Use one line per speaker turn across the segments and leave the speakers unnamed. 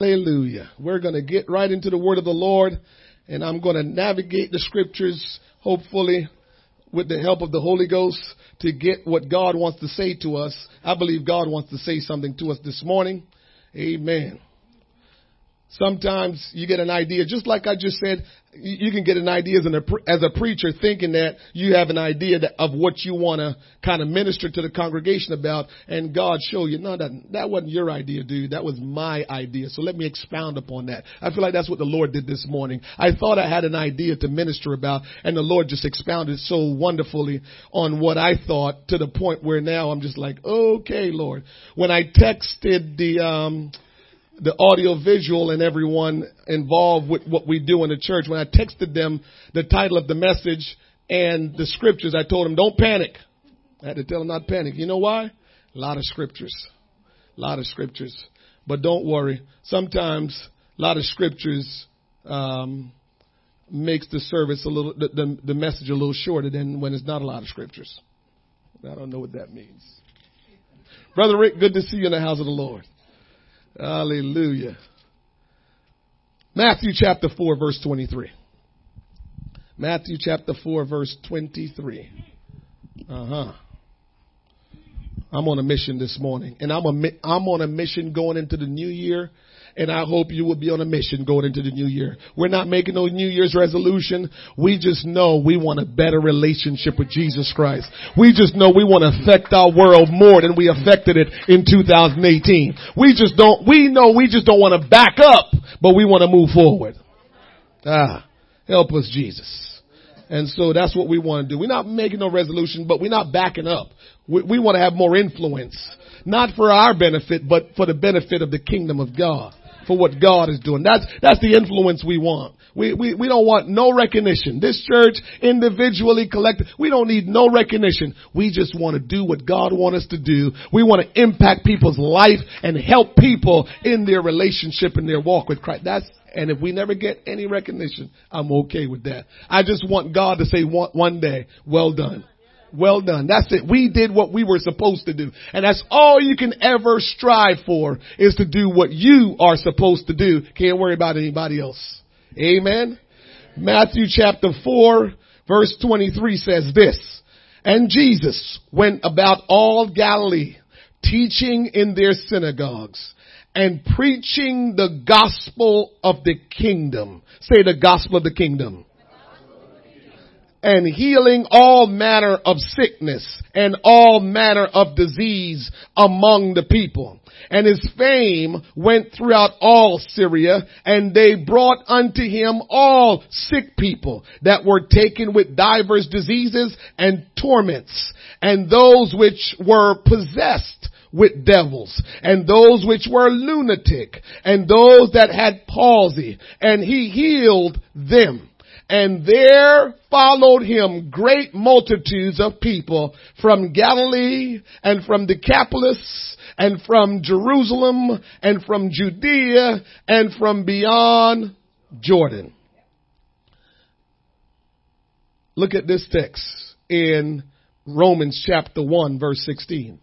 Hallelujah. We're going to get right into the word of the Lord and I'm going to navigate the scriptures, hopefully with the help of the Holy Ghost to get what God wants to say to us. I believe God wants to say something to us this morning. Amen. Sometimes you get an idea, just like I just said, you can get an idea as, an, as a preacher thinking that you have an idea that, of what you want to kind of minister to the congregation about and God show you, no, that, that wasn't your idea, dude. That was my idea. So let me expound upon that. I feel like that's what the Lord did this morning. I thought I had an idea to minister about and the Lord just expounded so wonderfully on what I thought to the point where now I'm just like, okay, Lord. When I texted the, um, the audio visual and everyone involved with what we do in the church. When I texted them the title of the message and the scriptures, I told them, don't panic. I had to tell them not panic. You know why? A lot of scriptures. A lot of scriptures. But don't worry. Sometimes a lot of scriptures, um, makes the service a little, the, the, the message a little shorter than when it's not a lot of scriptures. I don't know what that means. Brother Rick, good to see you in the house of the Lord. Hallelujah. Matthew chapter 4 verse 23. Matthew chapter 4 verse 23. Uh-huh. I'm on a mission this morning and I'm a, I'm on a mission going into the new year and I hope you will be on a mission going into the new year. We're not making no New Year's resolution. We just know we want a better relationship with Jesus Christ. We just know we want to affect our world more than we affected it in 2018. We just don't, we know we just don't want to back up, but we want to move forward. Ah, help us Jesus. And so that's what we want to do. We're not making no resolution, but we're not backing up. We, we want to have more influence. Not for our benefit, but for the benefit of the kingdom of God for what God is doing. That's, that's the influence we want. We, we, we don't want no recognition. This church, individually, collected, we don't need no recognition. We just want to do what God wants us to do. We want to impact people's life and help people in their relationship and their walk with Christ. That's, and if we never get any recognition, I'm okay with that. I just want God to say one, one day, well done. Well done. That's it. We did what we were supposed to do. And that's all you can ever strive for is to do what you are supposed to do. Can't worry about anybody else. Amen. Matthew chapter 4 verse 23 says this, and Jesus went about all Galilee teaching in their synagogues and preaching the gospel of the kingdom. Say the gospel of the kingdom and healing all manner of sickness and all manner of disease among the people. And his fame went throughout all Syria, and they brought unto him all sick people that were taken with divers diseases and torments, and those which were possessed with devils, and those which were lunatic, and those that had palsy, and he healed them. And there followed him great multitudes of people from Galilee and from Decapolis and from Jerusalem and from Judea and from beyond Jordan. Look at this text in Romans chapter 1 verse 16.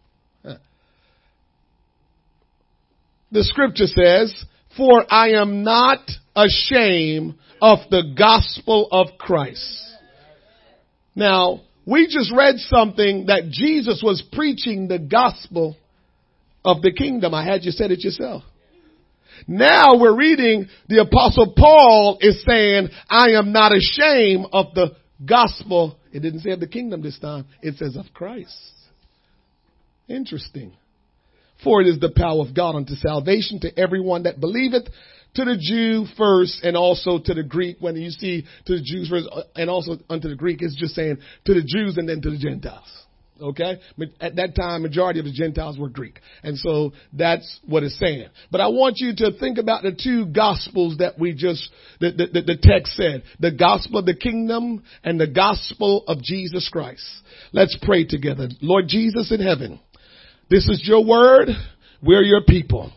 The scripture says, for I am not ashamed of the gospel of Christ. Now, we just read something that Jesus was preaching the gospel of the kingdom. I had you said it yourself. Now we're reading the apostle Paul is saying, I am not ashamed of the gospel. It didn't say of the kingdom this time. It says of Christ. Interesting. For it is the power of God unto salvation to everyone that believeth, to the Jew first and also to the Greek. When you see to the Jews first and also unto the Greek, it's just saying to the Jews and then to the Gentiles. Okay? At that time, majority of the Gentiles were Greek. And so that's what it's saying. But I want you to think about the two gospels that we just, the, the, the text said. The gospel of the kingdom and the gospel of Jesus Christ. Let's pray together. Lord Jesus in heaven, this is your word. We're your people.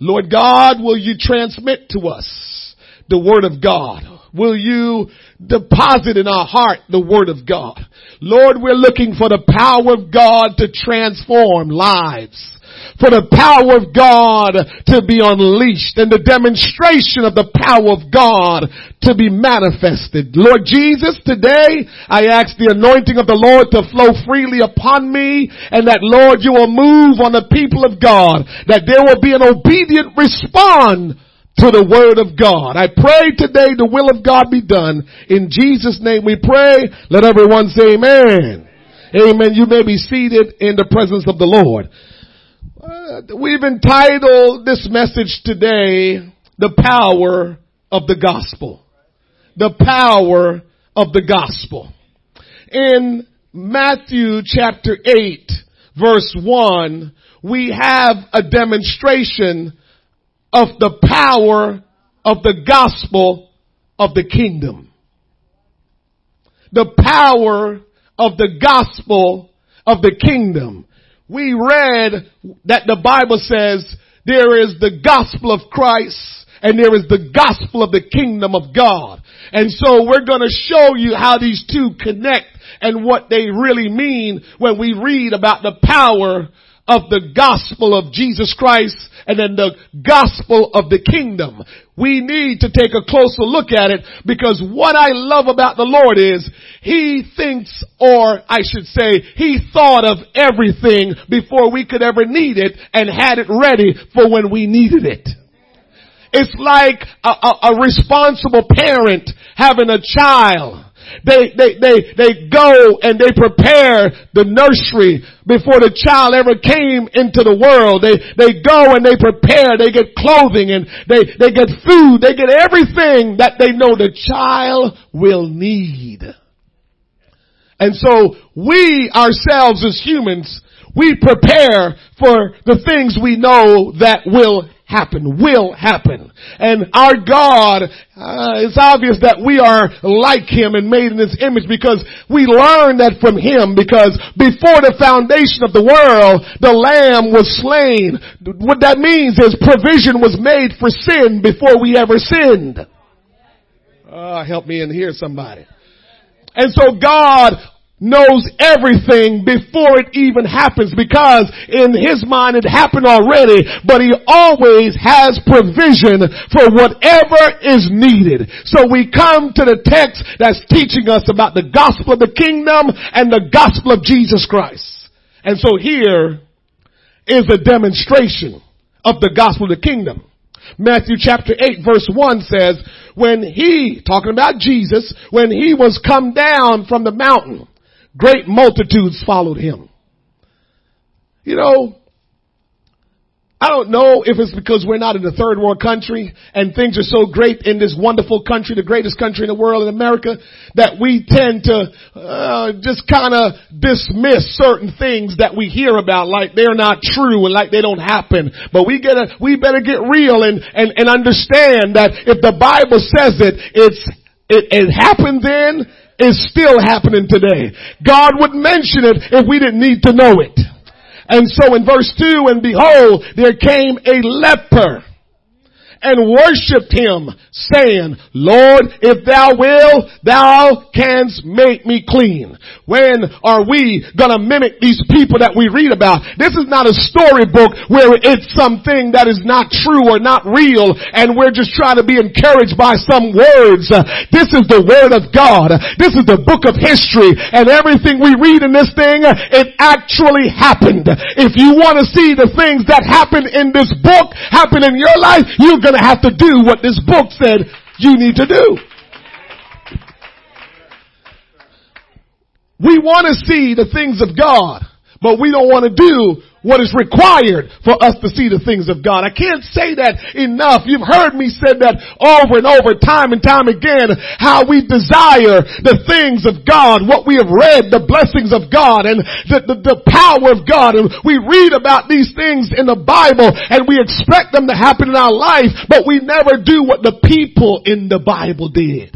Lord God, will you transmit to us the word of God? Will you deposit in our heart the word of God? Lord, we're looking for the power of God to transform lives. For the power of God to be unleashed and the demonstration of the power of God to be manifested. Lord Jesus, today I ask the anointing of the Lord to flow freely upon me and that Lord you will move on the people of God, that there will be an obedient response to the word of God. I pray today the will of God be done. In Jesus name we pray. Let everyone say amen. Amen. You may be seated in the presence of the Lord. Uh, we've entitled this message today, the power of the gospel. The power of the gospel. In Matthew chapter 8 verse 1, we have a demonstration of the power of the gospel of the kingdom. The power of the gospel of the kingdom. We read that the Bible says there is the gospel of Christ and there is the gospel of the kingdom of God. And so we're going to show you how these two connect and what they really mean when we read about the power of the gospel of Jesus Christ and then the gospel of the kingdom. We need to take a closer look at it because what I love about the Lord is He thinks or I should say He thought of everything before we could ever need it and had it ready for when we needed it. It's like a, a, a responsible parent having a child they, they, they, they go and they prepare the nursery before the child ever came into the world. They, they go and they prepare, they get clothing and they, they get food, they get everything that they know the child will need. And so we ourselves as humans, we prepare for the things we know that will happen, will happen. And our God, uh, it's obvious that we are like Him and made in His image because we learned that from Him because before the foundation of the world, the Lamb was slain. What that means is provision was made for sin before we ever sinned. Uh, help me in here somebody. And so God knows everything before it even happens because in his mind it happened already, but he always has provision for whatever is needed. So we come to the text that's teaching us about the gospel of the kingdom and the gospel of Jesus Christ. And so here is a demonstration of the gospel of the kingdom. Matthew chapter 8 verse 1 says, when he, talking about Jesus, when he was come down from the mountain, great multitudes followed him. You know, I don't know if it's because we're not in a third world country and things are so great in this wonderful country, the greatest country in the world in America, that we tend to uh, just kind of dismiss certain things that we hear about like they're not true and like they don't happen. But we get a, we better get real and, and, and understand that if the Bible says it, it's, it, it happened then, it's still happening today. God would mention it if we didn't need to know it. And so in verse 2, and behold, there came a leper and worshiped him saying, Lord, if thou will, thou canst make me clean. When are we gonna mimic these people that we read about? This is not a storybook where it's something that is not true or not real and we're just trying to be encouraged by some words. This is the word of God. This is the book of history and everything we read in this thing, it actually happened. If you want to see the things that happen in this book happen in your life, you're to have to do what this book said you need to do. We want to see the things of God, but we don't want to do what is required for us to see the things of God. I can't say that enough. You've heard me say that over and over, time and time again, how we desire the things of God, what we have read, the blessings of God and the, the, the power of God. And we read about these things in the Bible and we expect them to happen in our life, but we never do what the people in the Bible did.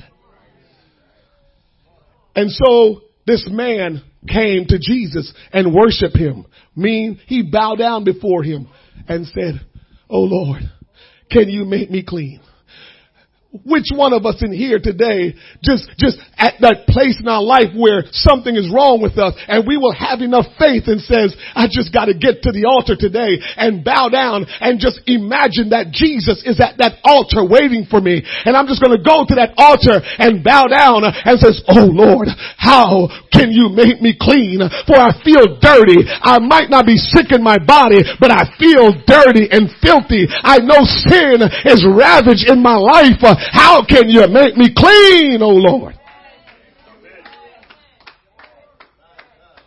And so this man came to Jesus and worshiped him. Mean he bowed down before him and said, Oh Lord, can you make me clean? Which one of us in here today just, just at that place in our life where something is wrong with us and we will have enough faith and says, I just got to get to the altar today and bow down and just imagine that Jesus is at that altar waiting for me. And I'm just to go to that altar and bow down and says, Oh Lord, how can you make me clean? For I feel dirty. I might not be sick in my body, but I feel dirty and filthy. I know sin is ravaged in my life. How can you make me clean, oh Lord?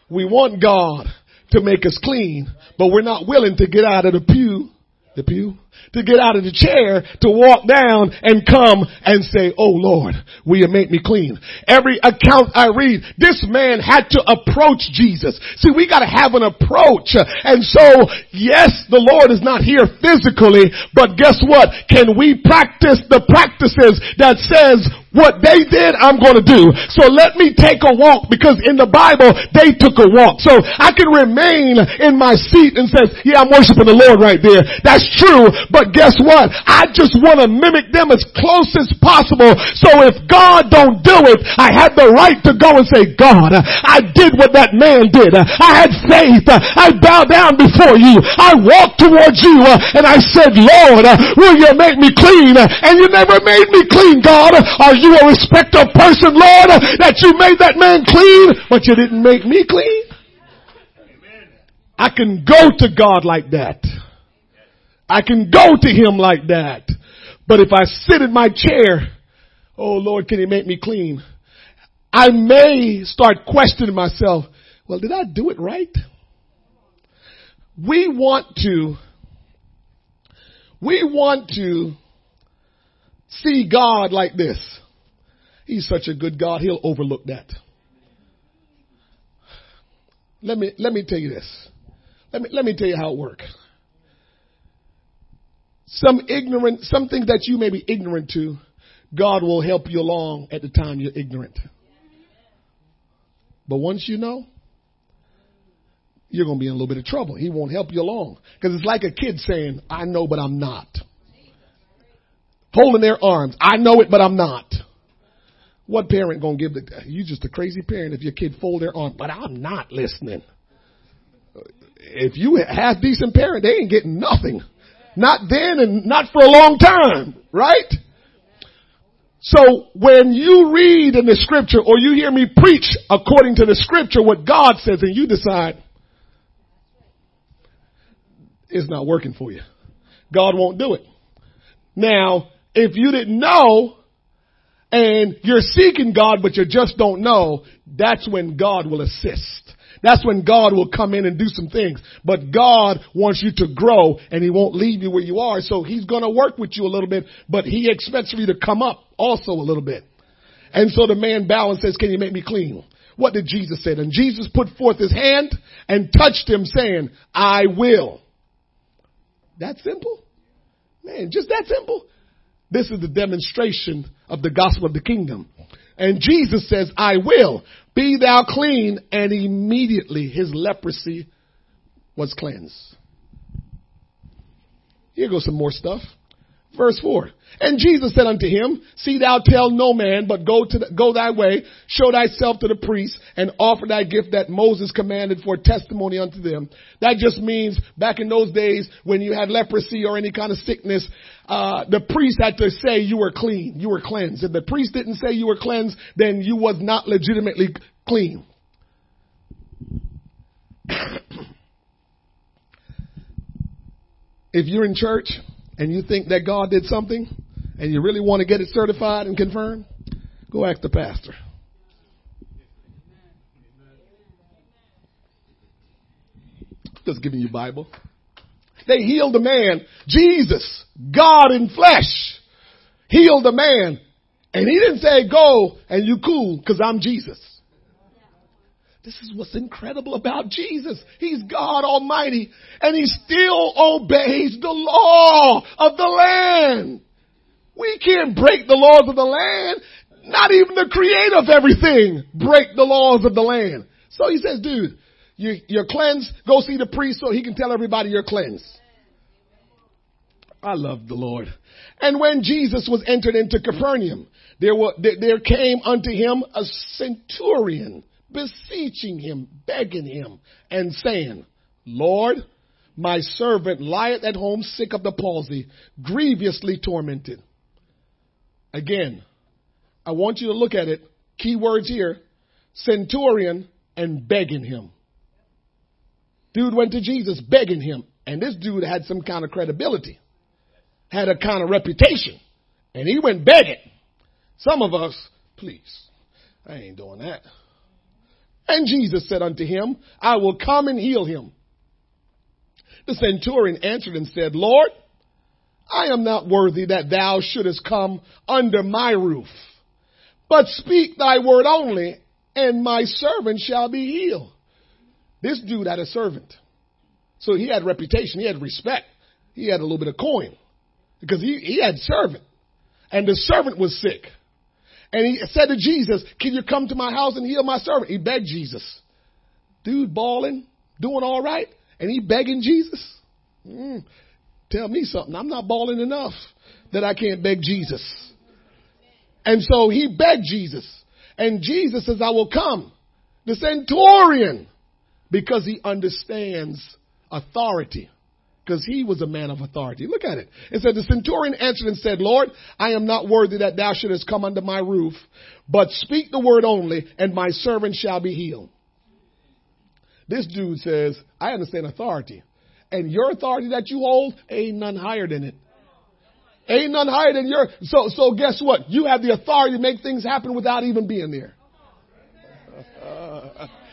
We want God to make us clean, but we're not willing to get out of the pew, the pew, to get out of the chair, to walk down and come and say, Oh Lord, will you make me clean? Every account I read, this man had to approach Jesus. See, we gotta have an approach. And so, yes, the Lord is not here physically, but guess what? Can we practice the practices that says what they did, I'm to do. So let me take a walk because in the Bible, they took a walk. So I can remain in my seat and says, yeah, I'm worshiping the Lord right there. That's true. But guess what? I just want to mimic them as close as possible. So if God don't do it, I had the right to go and say, God, I did what that man did. I had faith. I bowed down before you. I walked towards you and I said, Lord, will you make me clean? And you never made me clean, God. Are you a respectable person, Lord, that you made that man clean, but you didn't make me clean? I can go to God like that. I can go to Him like that. But if I sit in my chair, oh Lord, can he make me clean? I may start questioning myself, well, did I do it right? We want to, we want to see God like this. He's such a good God, he'll overlook that. Let me, let me tell you this. Let me, let me tell you how it works. Some ignorant, something that you may be ignorant to, God will help you along at the time you're ignorant. But once you know, you're going to be in a little bit of trouble. He won't help you along. Because it's like a kid saying, I know, but I'm not. Holding their arms. I know it, but I'm not. What parent gonna give the, you just a crazy parent if your kid fold their arm, but I'm not listening. If you half decent parent, they ain't getting nothing. Not then and not for a long time, right? So when you read in the scripture or you hear me preach according to the scripture what God says and you decide it's not working for you. God won't do it. Now, if you didn't know and you're seeking God, but you just don't know, that's when God will assist. That's when God will come in and do some things. But God wants you to grow and He won't leave you where you are. So He's going to work with you a little bit, but He expects for you to come up also a little bit. And so the man bowed and says, can you make me clean? What did Jesus say? And Jesus put forth his hand and touched him saying, I will. That simple? Man, just that simple. This is the demonstration of the gospel of the kingdom. And Jesus says, I will be thou clean. And immediately his leprosy was cleansed. Here goes some more stuff. Verse 4. And Jesus said unto him, See thou tell no man, but go to the, go thy way, show thyself to the priest, and offer thy gift that Moses commanded for testimony unto them. That just means back in those days when you had leprosy or any kind of sickness, uh, the priest had to say you were clean, you were cleansed. If the priest didn't say you were cleansed, then you was not legitimately clean. if you're in church and you think that God did something and you really want to get it certified and confirmed, go ask the pastor. Just giving you Bible. They healed a man. Jesus, God in flesh, healed a man. And he didn't say, go and you cool because I'm Jesus. This is what's incredible about Jesus. He's God Almighty and he still obeys the law of the land. We can't break the laws of the land. Not even the creator of everything break the laws of the land. So he says, dude, you, you're cleansed. Go see the priest so he can tell everybody you're cleansed. I love the Lord. And when Jesus was entered into Capernaum, there, were, there came unto him a centurion beseeching him, begging him, and saying, Lord, my servant lieth at home sick of the palsy, grievously tormented. Again, I want you to look at it. Key words here. Centurion and begging him. Dude went to Jesus begging him. And this dude had some kind of credibility, had a kind of reputation. And he went begging. Some of us, please, I ain't doing that. And Jesus said unto him, I will come and heal him. The centurion answered and said, Lord, I am not worthy that thou shouldest come under my roof, but speak thy word only, and my servant shall be healed. This dude had a servant. So he had reputation, he had respect, he had a little bit of coin because he, he had servant. And the servant was sick. And he said to Jesus, Can you come to my house and heal my servant? He begged Jesus. Dude bawling, doing all right, and he begging Jesus. Mm, tell me something. I'm not bawling enough that I can't beg Jesus. And so he begged Jesus. And Jesus says, I will come. The centurion, because he understands authority because he was a man of authority. Look at it. It said, the centurion answered and said, Lord, I am not worthy that thou shouldest come under my roof, but speak the word only, and my servant shall be healed. This dude says, I understand authority. And your authority that you hold ain't none higher than it. Ain't none higher than your, so, so guess what? You have the authority to make things happen without even being there.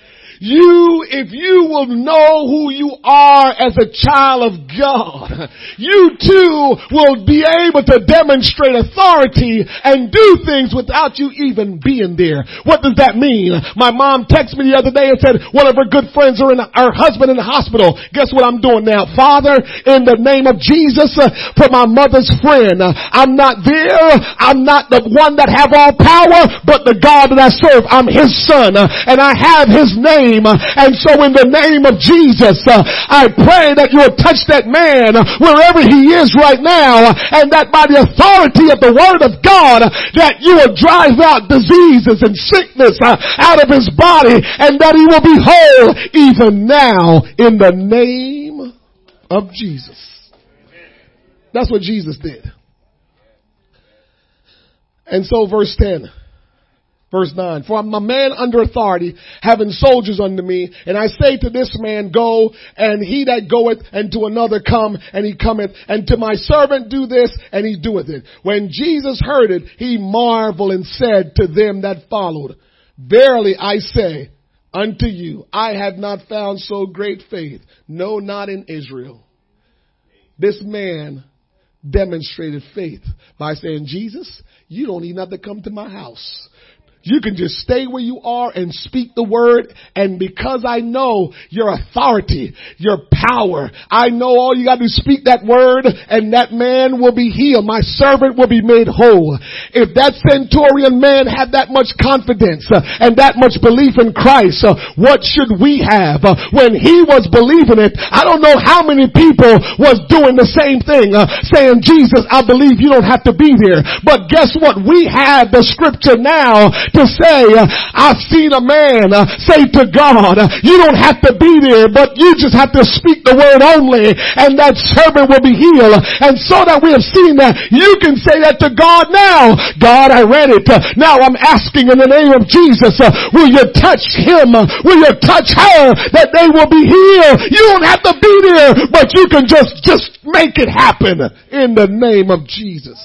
You, if you will know who you are as a child of God, you too will be able to demonstrate authority and do things without you even being there. What does that mean? My mom texted me the other day and said one of her good friends are in her husband in the hospital. Guess what I'm doing now? Father, in the name of Jesus, uh, for my mother's friend, uh, I'm not there. I'm not the one that have all power, but the God that I serve. I'm his son uh, and I have his name name. And so in the name of Jesus, uh, I pray that you will touch that man wherever he is right now and that by the authority of the word of God that you will drive out diseases and sickness uh, out of his body and that he will be whole even now in the name of Jesus. That's what Jesus did. And so verse 10. Verse 9, for I'm a man under authority, having soldiers under me, and I say to this man, go, and he that goeth, and to another come, and he cometh, and to my servant do this, and he doeth it. When Jesus heard it, he marveled and said to them that followed, Verily I say unto you, I have not found so great faith, no, not in Israel. This man demonstrated faith by saying, Jesus, you don't even have to come to my house. You can just stay where you are and speak the word. And because I know your authority, your power, I know all you got to do is speak that word and that man will be healed. My servant will be made whole. If that centurion man had that much confidence uh, and that much belief in Christ, uh, what should we have? Uh, when he was believing it, I don't know how many people was doing the same thing, saying, Jesus, I believe you don't have to be there. But guess what? We have the scripture now to say, uh, I've seen a man uh, say to God, uh, you don't have to be there, but you just have to speak the word only and that servant will be healed. And so that we have seen that, you can say that to God now. God, I read it. Now I'm asking in the name of Jesus, will you touch him? Will you touch her that they will be healed? You don't have to be there, but you can just, just make it happen in the name of Jesus.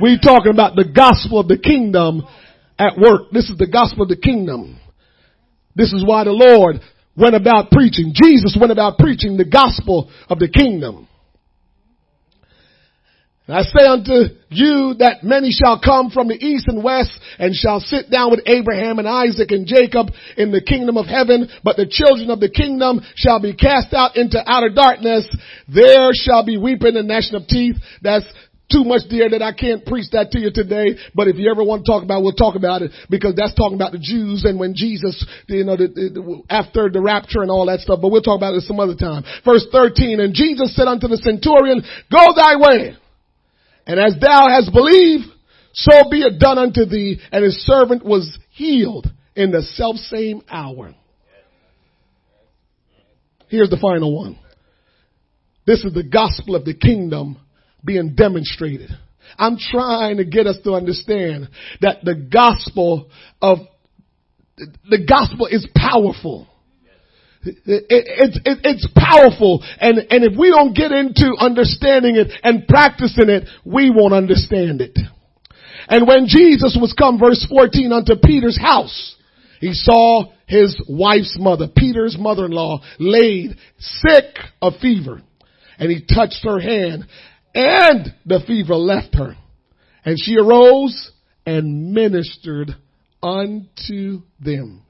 We talking about the gospel of the kingdom at work. This is the gospel of the kingdom. This is why the Lord went about preaching. Jesus went about preaching the gospel of the kingdom. And I say unto you that many shall come from the east and west and shall sit down with Abraham and Isaac and Jacob in the kingdom of heaven, but the children of the kingdom shall be cast out into outer darkness. There shall be weeping and gnashing of teeth. That's too much there that I can't preach that to you today. But if you ever want to talk about, it, we'll talk about it because that's talking about the Jews and when Jesus, you know, the, the, after the rapture and all that stuff. But we'll talk about it some other time. Verse 13, and Jesus said unto the centurion, go thy way. And as thou hast believed, so be it done unto thee. And his servant was healed in the self same hour. Here's the final one. This is the gospel of the kingdom being demonstrated. I'm trying to get us to understand that the gospel of the gospel is powerful. It, it, it, it's powerful. And, and if we don't get into understanding it and practicing it, we won't understand it. And when Jesus was come, verse 14, unto Peter's house, he saw his wife's mother, Peter's mother-in-law, laid sick of fever. And he touched her hand and the fever left her. And she arose and ministered unto them.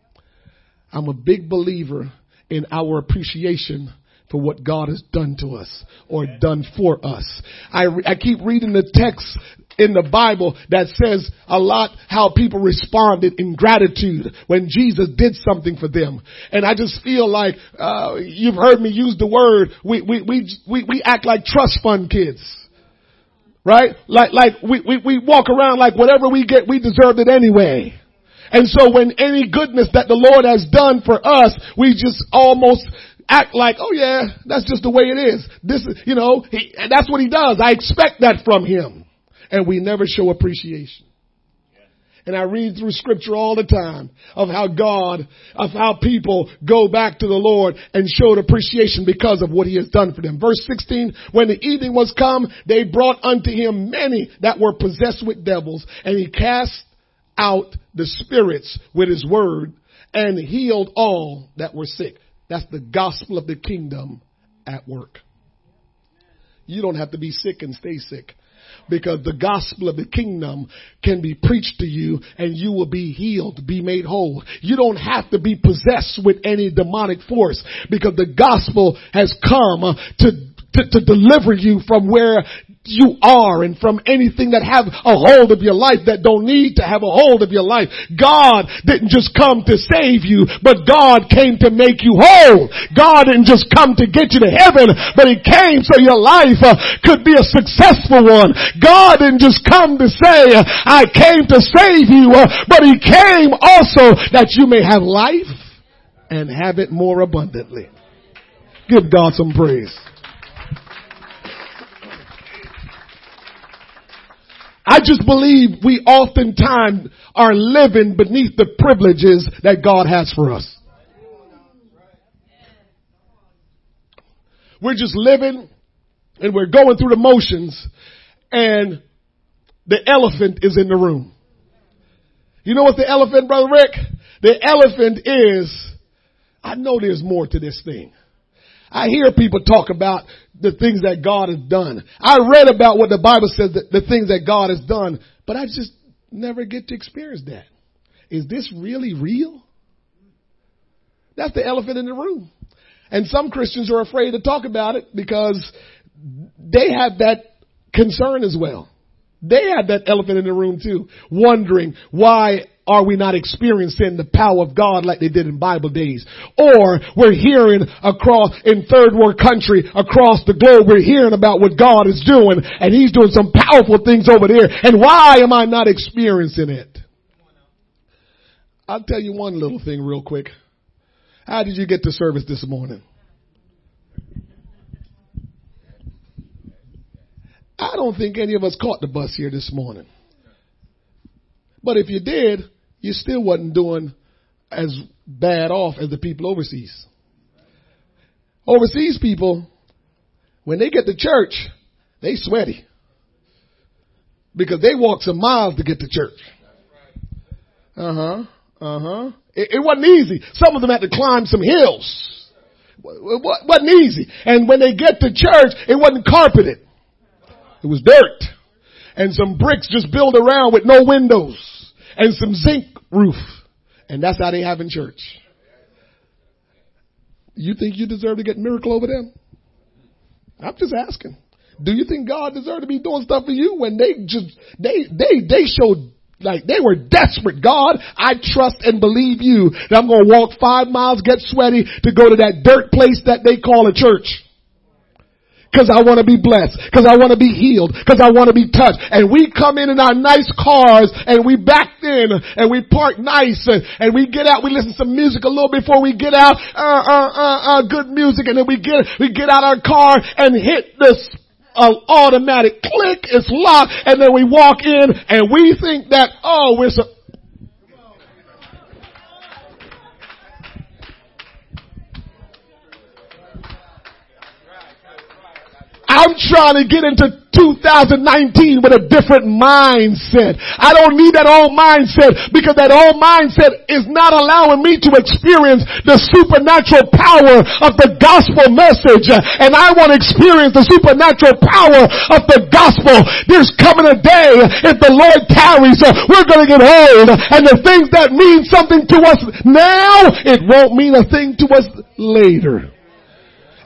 I'm a big believer in our appreciation for what God has done to us or done for us. I, I keep reading the text in the Bible that says a lot how people responded in gratitude when Jesus did something for them. And I just feel like, uh, you've heard me use the word, we, we, we, we, we act like trust fund kids. Right? Like, like we, we, we walk around like whatever we get, we deserved it anyway. And so when any goodness that the Lord has done for us, we just almost act like, oh yeah, that's just the way it is. This is, you know, he, that's what he does. I expect that from him. And we never show appreciation. And I read through scripture all the time of how God, of how people go back to the Lord and showed appreciation because of what he has done for them. Verse 16, when the evening was come, they brought unto him many that were possessed with devils and he cast out the spirits with his word and healed all that were sick. That's the gospel of the kingdom at work. You don't have to be sick and stay sick because the gospel of the kingdom can be preached to you and you will be healed, be made whole. You don't have to be possessed with any demonic force because the gospel has come to to, to, deliver you from where you are and from anything that have a hold of your life that don't need to have a hold of your life. God didn't just come to save you, but God came to make you whole. God didn't just come to get you to heaven, but He came so your life uh, could be a successful one. God didn't just come to say, I came to save you, uh, but He came also that you may have life and have it more abundantly. Give God some praise. I just believe we oftentimes are living beneath the privileges that God has for us. We're just living and we're going through the motions and the elephant is in the room. You know what the elephant, brother Rick? The elephant is, I know there's more to this thing. I hear people talk about the things that God has done. I read about what the Bible says, that the things that God has done, but I just never get to experience that. Is this really real? That's the elephant in the room. And some Christians are afraid to talk about it because they have that concern as well. They have that elephant in the room too, wondering why are we not experiencing the power of God like they did in Bible days? Or we're hearing across, in third world country, across the globe, we're hearing about what God is doing and He's doing some powerful things over there. And why am I not experiencing it? I'll tell you one little thing real quick. How did you get to service this morning? I don't think any of us caught the bus here this morning. But if you did, you still wasn't doing as bad off as the people overseas. Overseas people, when they get to church, they sweaty. Because they walk some miles to get to church. Uh huh. Uh huh. It, it wasn't easy. Some of them had to climb some hills. It wasn't easy. And when they get to church, it wasn't carpeted. It was dirt. And some bricks just built around with no windows and some zinc roof. And that's how they have in church. You think you deserve to get miracle over them? I'm just asking. Do you think God deserved to be doing stuff for you when they just, they, they, they showed like they were desperate. God, I trust and believe you that I'm going to walk five miles, get sweaty to go to that dirt place that they call a church. Cause I want to be blessed. Cause I want to be healed. Cause I want to be touched. And we come in in our nice cars and we back in and we park nice and, and we get out. We listen to some music a little before we get out. Uh, uh, uh, uh, good music. And then we get, we get out our car and hit this automatic click. It's locked. And then we walk in and we think that, oh, we're so, I'm trying to get into 2019 with a different mindset. I don't need that old mindset because that old mindset is not allowing me to experience the supernatural power of the gospel message. And I want to experience the supernatural power of the gospel. There's coming a day if the Lord tarries, uh, we're going to get old and the things that mean something to us now, it won't mean a thing to us later.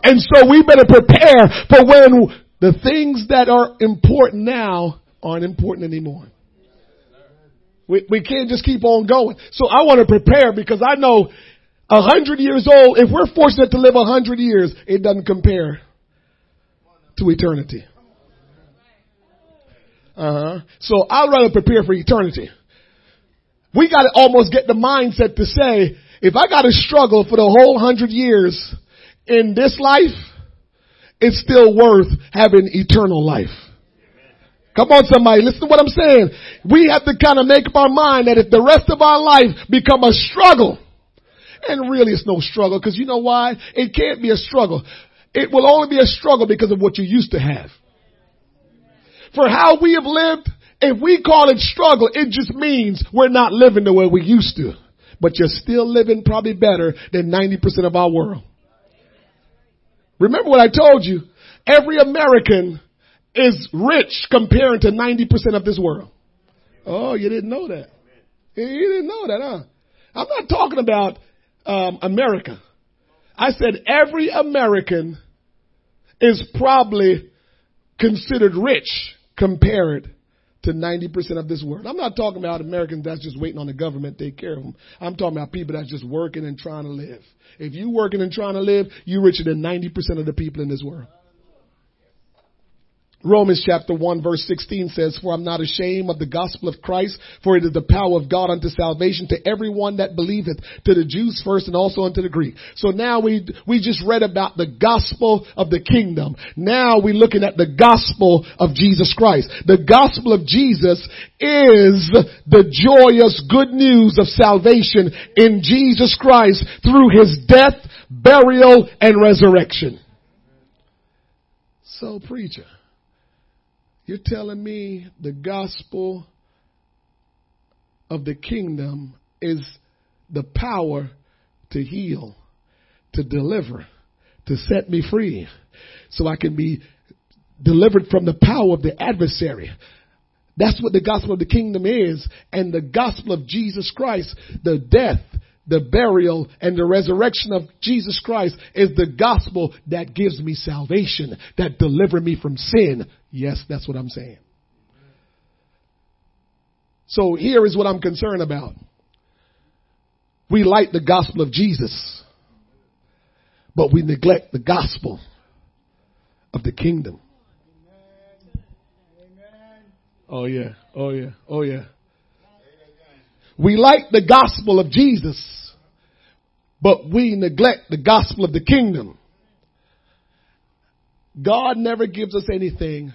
And so we better prepare for when the things that are important now aren't important anymore. We, we can't just keep on going. So I want to prepare because I know a hundred years old, if we're fortunate to live a hundred years, it doesn't compare to eternity. Uh huh. So I'd rather prepare for eternity. We got to almost get the mindset to say, if I got to struggle for the whole hundred years, in this life, it's still worth having eternal life. Come on somebody, listen to what I'm saying. We have to kind of make up our mind that if the rest of our life become a struggle, and really it's no struggle because you know why? It can't be a struggle. It will only be a struggle because of what you used to have. For how we have lived, if we call it struggle, it just means we're not living the way we used to. But you're still living probably better than 90% of our world. Remember what I told you. Every American is rich comparing to 90% of this world. Oh, you didn't know that. You didn't know that, huh? I'm not talking about um, America. I said every American is probably considered rich compared to 90% of this world. I'm not talking about Americans that's just waiting on the government to take care of them. I'm talking about people that's just working and trying to live. If you working and trying to live, you're richer than 90% of the people in this world. Romans chapter 1 verse 16 says, For I'm not ashamed of the gospel of Christ, for it is the power of God unto salvation to everyone that believeth, to the Jews first and also unto the Greek. So now we, we just read about the gospel of the kingdom. Now we're looking at the gospel of Jesus Christ. The gospel of Jesus is the joyous good news of salvation in Jesus Christ through his death, burial, and resurrection. So preacher, you're telling me the gospel of the kingdom is the power to heal, to deliver, to set me free so I can be delivered from the power of the adversary. That's what the gospel of the kingdom is. And the gospel of Jesus Christ, the death, the burial and the resurrection of Jesus Christ is the gospel that gives me salvation, that deliver me from sin. Yes, that's what I'm saying. So here is what I'm concerned about. We like the gospel of Jesus, but we neglect the gospel of the kingdom. Oh yeah, oh yeah, oh yeah. We like the gospel of Jesus, but we neglect the gospel of the kingdom. God never gives us anything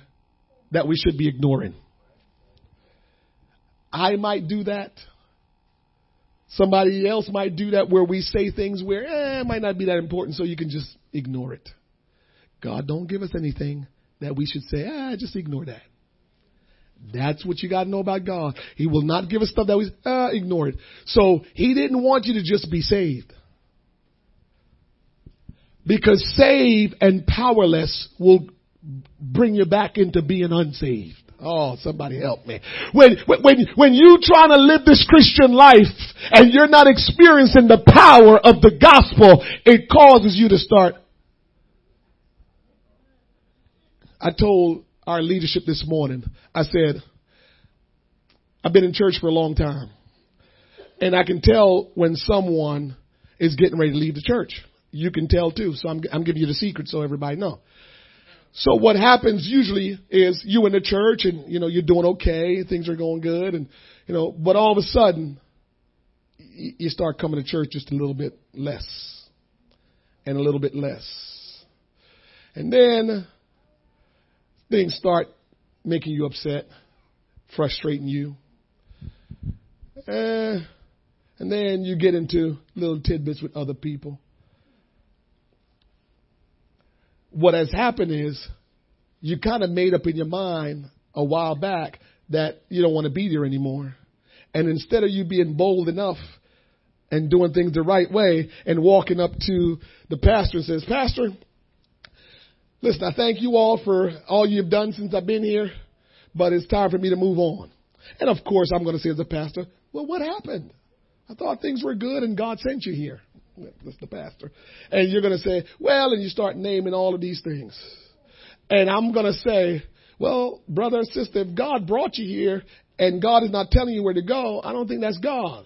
that we should be ignoring. I might do that. Somebody else might do that where we say things where eh, it might not be that important, so you can just ignore it. God don't give us anything that we should say, ah, just ignore that. That's what you got to know about God. He will not give us stuff that we uh, ignore it. So he didn't want you to just be saved. Because saved and powerless will bring you back into being unsaved. Oh, somebody help me. When, when, when you trying to live this Christian life and you're not experiencing the power of the gospel, it causes you to start I told our leadership this morning, I said, I've been in church for a long time. And I can tell when someone is getting ready to leave the church. You can tell too. So I'm, I'm giving you the secret so everybody know. So what happens usually is you in the church and, you know, you're doing okay, things are going good and, you know, but all of a sudden you start coming to church just a little bit less and a little bit less. And then things start making you upset, frustrating you. Uh, and then you get into little tidbits with other people. What has happened is you kind of made up in your mind a while back that you don't want to be there anymore. And instead of you being bold enough and doing things the right way and walking up to the pastor and says, Pastor, listen, I thank you all for all you've done since I've been here, but it's time for me to move on. And of course, I'm going to say as a pastor, well, what happened? I thought things were good and God sent you here. That's the pastor. And you're going to say, well, and you start naming all of these things. And I'm going to say, well, brother and sister, if God brought you here and God is not telling you where to go, I don't think that's God.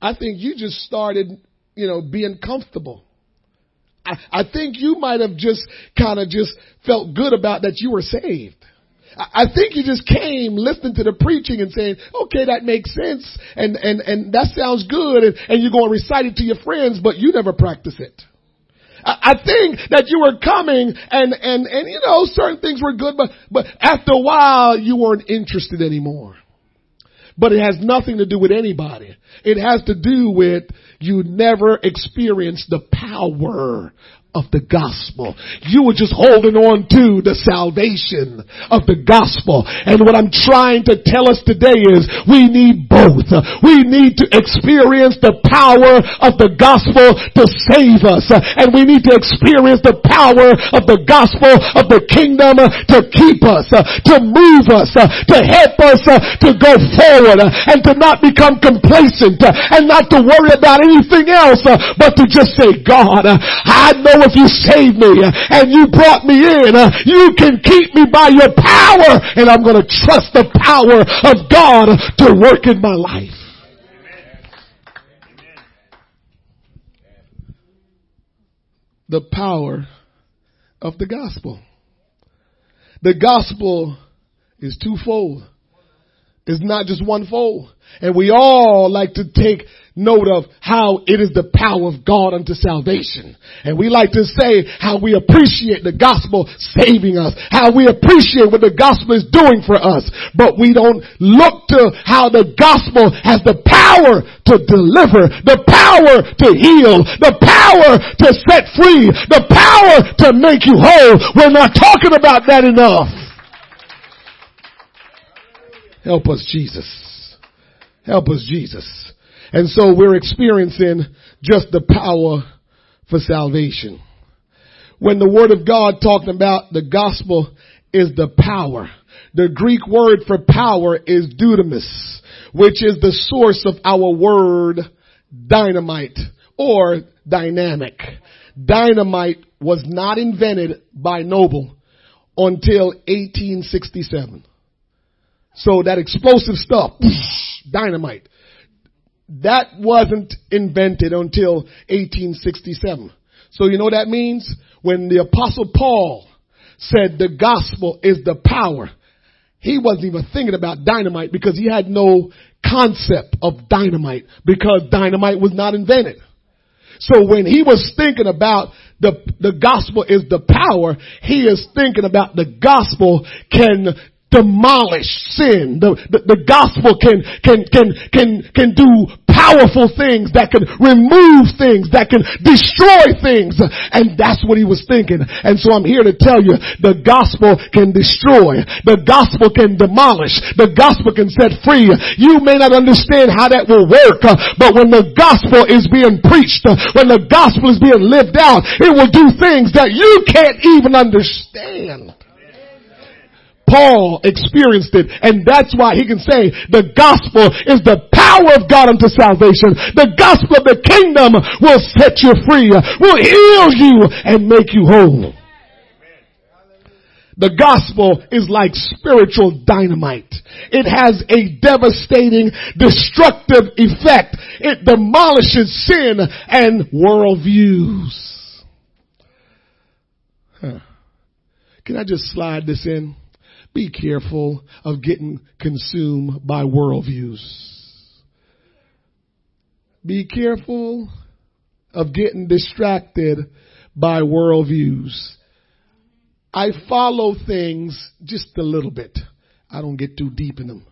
I think you just started, you know, being comfortable. I, I think you might have just kind of just felt good about that you were saved. I think you just came listening to the preaching and saying, okay, that makes sense and, and, and that sounds good and, and you're going to recite it to your friends, but you never practice it. I think that you were coming and, and, and you know, certain things were good, but, but after a while you weren't interested anymore. But it has nothing to do with anybody. It has to do with you never experienced the power of the gospel. You were just holding on to the salvation of the gospel. And what I'm trying to tell us today is we need both. We need to experience the power of the gospel to save us. And we need to experience the power of the gospel of the kingdom to keep us, to move us, to help us to go forward and to not become complacent and not to worry about anything else, but to just say, God, I know if you saved me and you brought me in, you can keep me by your power and I'm going to trust the power of God to work in my life. The power of the gospel. The gospel is twofold. It's not just one fold. And we all like to take note of how it is the power of God unto salvation. And we like to say how we appreciate the gospel saving us, how we appreciate what the gospel is doing for us, but we don't look to how the gospel has the power to deliver, the power to heal, the power to set free, the power to make you whole. We're not talking about that enough. Help us, Jesus. Help us, Jesus. And so we're experiencing just the power for salvation. When the word of God talking about the gospel is the power. The Greek word for power is dunamis, which is the source of our word dynamite or dynamic. Dynamite was not invented by Nobel until 1867. So that explosive stuff, dynamite, that wasn't invented until 1867. So you know what that means? When the apostle Paul said the gospel is the power, he wasn't even thinking about dynamite because he had no concept of dynamite because dynamite was not invented. So when he was thinking about the, the gospel is the power, he is thinking about the gospel can demolish sin. The, the, the, gospel can, can, can, can, can do powerful things that can remove things, that can destroy things. And that's what he was thinking. And so I'm here to tell you, the gospel can destroy. The gospel can demolish. The gospel can set free. You may not understand how that will work, but when the gospel is being preached, when the gospel is being lived out, it will do things that you can't even understand. Paul experienced it and that's why he can say the gospel is the power of God unto salvation. The gospel of the kingdom will set you free, will heal you and make you whole. The gospel is like spiritual dynamite. It has a devastating, destructive effect. It demolishes sin and worldviews. Huh. Can I just slide this in? Be careful of getting consumed by worldviews. Be careful of getting distracted by worldviews. I follow things just a little bit. I don't get too deep in them.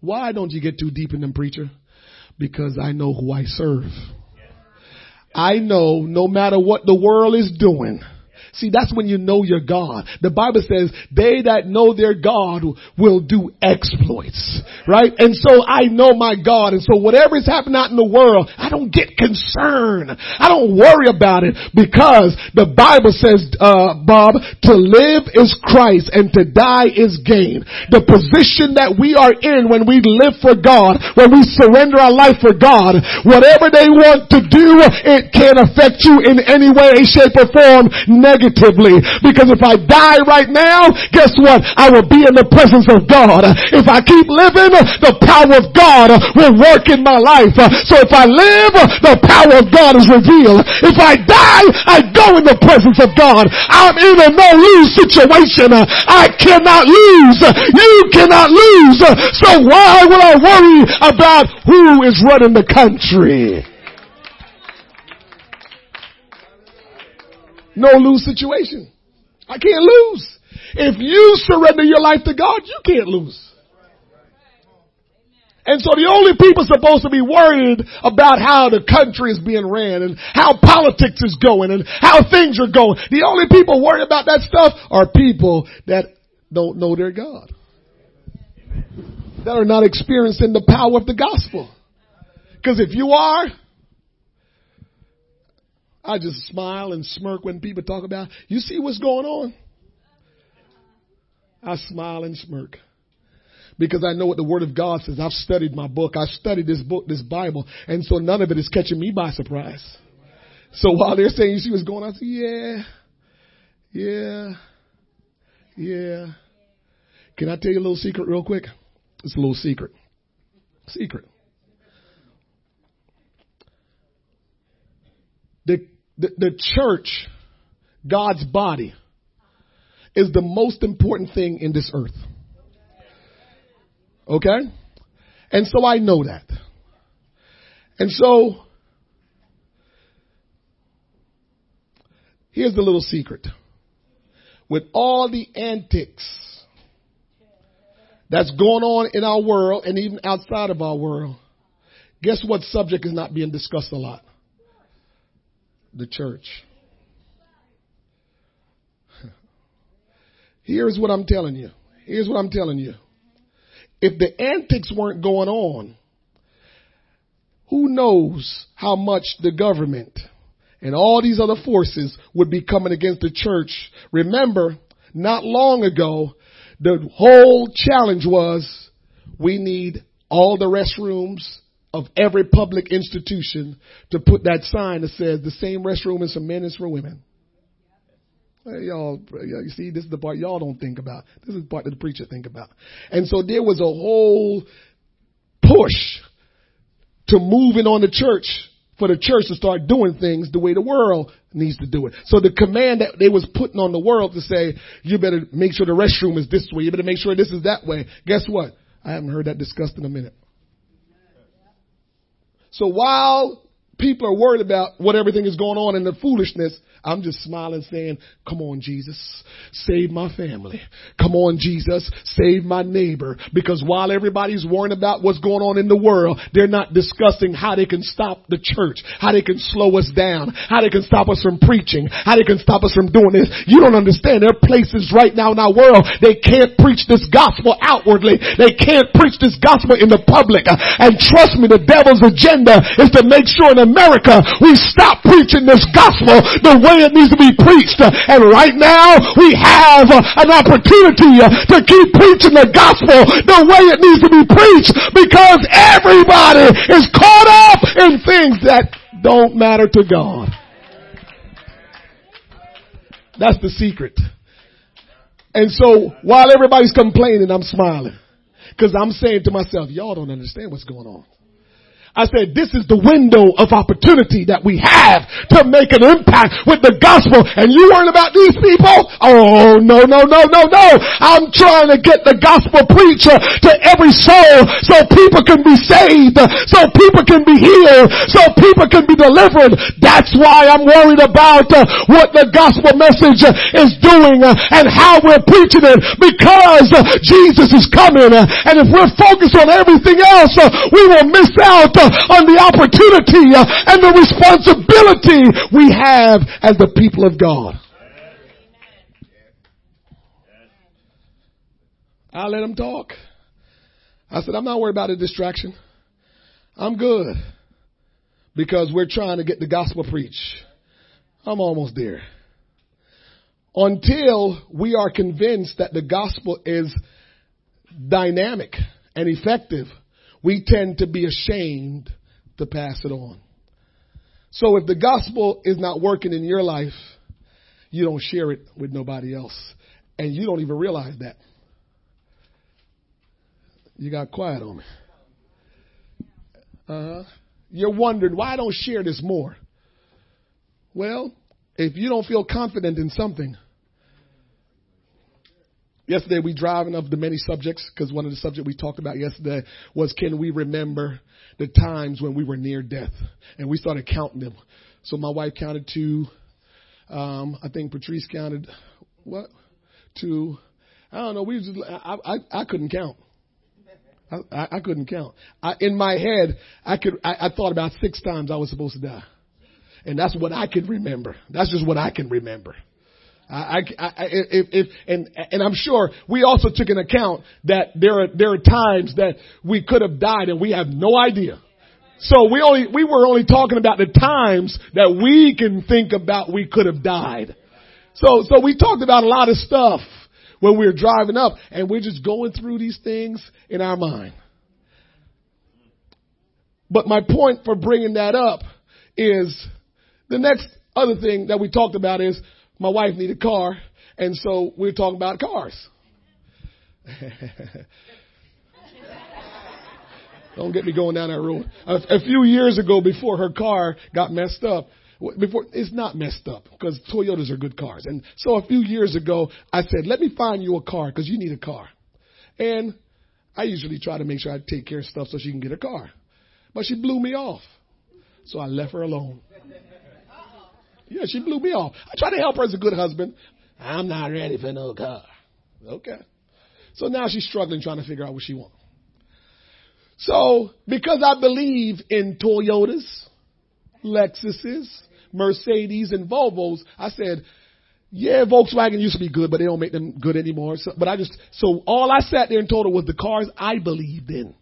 Why don't you get too deep in them, preacher? Because I know who I serve. I know no matter what the world is doing, See, that's when you know your God. The Bible says they that know their God will do exploits, right? And so I know my God. And so whatever is happening out in the world, I don't get concerned. I don't worry about it because the Bible says, uh, Bob, to live is Christ and to die is gain. The position that we are in when we live for God, when we surrender our life for God, whatever they want to do, it can't affect you in any way, shape, or form Because if I die right now, guess what? I will be in the presence of God. If I keep living, the power of God will work in my life. So if I live, the power of God is revealed. If I die, I go in the presence of God. I'm in a no lose situation. I cannot lose. You cannot lose. So why will I worry about who is running the country? No lose situation. I can't lose. If you surrender your life to God, you can't lose. And so the only people supposed to be worried about how the country is being ran and how politics is going and how things are going. The only people worried about that stuff are people that don't know their God. That are not experiencing the power of the gospel. Because if you are, I just smile and smirk when people talk about, you see what's going on? I smile and smirk because I know what the Word of God says. I've studied my book. I've studied this book, this Bible, and so none of it is catching me by surprise. So while they're saying, you see what's going on, I say, yeah, yeah, yeah. Can I tell you a little secret real quick? It's a little secret. Secret. The the, the church, God's body, is the most important thing in this earth. Okay? And so I know that. And so, here's the little secret. With all the antics that's going on in our world and even outside of our world, guess what subject is not being discussed a lot? The church. Here's what I'm telling you. Here's what I'm telling you. If the antics weren't going on, who knows how much the government and all these other forces would be coming against the church. Remember, not long ago, the whole challenge was we need all the restrooms of every public institution to put that sign that says the same restroom is for men as for women. Hey, y'all, you see, this is the part y'all don't think about. This is the part that the preacher think about. And so there was a whole push to moving on the church for the church to start doing things the way the world needs to do it. So the command that they was putting on the world to say, you better make sure the restroom is this way, you better make sure this is that way. Guess what? I haven't heard that discussed in a minute. So while people are worried about what everything is going on and the foolishness, I'm just smiling saying, come on, Jesus, save my family. Come on, Jesus, save my neighbor. Because while everybody's worrying about what's going on in the world, they're not discussing how they can stop the church, how they can slow us down, how they can stop us from preaching, how they can stop us from doing this. You don't understand. There are places right now in our world, they can't preach this gospel outwardly. They can't preach this gospel in the public. And trust me, the devil's agenda is to make sure in America we stop preaching this gospel the way it needs to be preached. And right now we have an opportunity to keep preaching the gospel the way it needs to be preached because everybody is caught up in things that don't matter to God. That's the secret. And so while everybody's complaining, I'm smiling. Cause I'm saying to myself, y'all don't understand what's going on. I said, this is the window of opportunity that we have to make an impact with the gospel. And you worrying about these people? Oh, no, no, no, no, no. I'm trying to get the gospel preacher to every soul so people can be saved, so people can be healed, so people can be delivered. That's why I'm worried about uh, what the gospel message is doing uh, and how we're preaching it because uh, Jesus is coming. And if we're focused on everything else, we will miss out on the opportunity uh, and the responsibility we have as the people of God. I let him talk. I said, I'm not worried about a distraction. I'm good because we're trying to get the gospel preached. I'm almost there. Until we are convinced that the gospel is dynamic and effective, we tend to be ashamed to pass it on. So if the gospel is not working in your life, you don't share it with nobody else. And you don't even realize that. You got quiet on me. Uh-huh. You're wondering why I don't share this more. Well, if you don't feel confident in something, Yesterday we driving up the many subjects because one of the subjects we talked about yesterday was can we remember the times when we were near death and we started counting them. So my wife counted two. Um, I think Patrice counted what two. I don't know. We just I I, I couldn't count. I, I couldn't count. I, in my head, I could. I, I thought about six times I was supposed to die, and that's what I could remember. That's just what I can remember. I, I, I, if, if, and, and I'm sure we also took into account that there are, there are times that we could have died and we have no idea. So we only, we were only talking about the times that we can think about we could have died. So, so we talked about a lot of stuff when we were driving up and we're just going through these things in our mind. But my point for bringing that up is the next other thing that we talked about is my wife needed a car, and so we were talking about cars. Don't get me going down that road. A, a, few years ago, before her car got messed up, before it's not messed up because Toyotas are good cars. And so a few years ago, I said, "Let me find you a car because you need a car." And I usually try to make sure I take care of stuff so she can get a car, but she blew me off, so I left her alone. Yeah, she blew me off. I tried to help her as a good husband. I'm not ready for no car. Okay. So now she's struggling trying to figure out what she wants. So, because I believe in Toyotas, Lexuses, Mercedes, and Volvos, I said, yeah, Volkswagen used to be good, but they don't make them good anymore. So, but I just, so all I sat there and told her was the cars I believed in.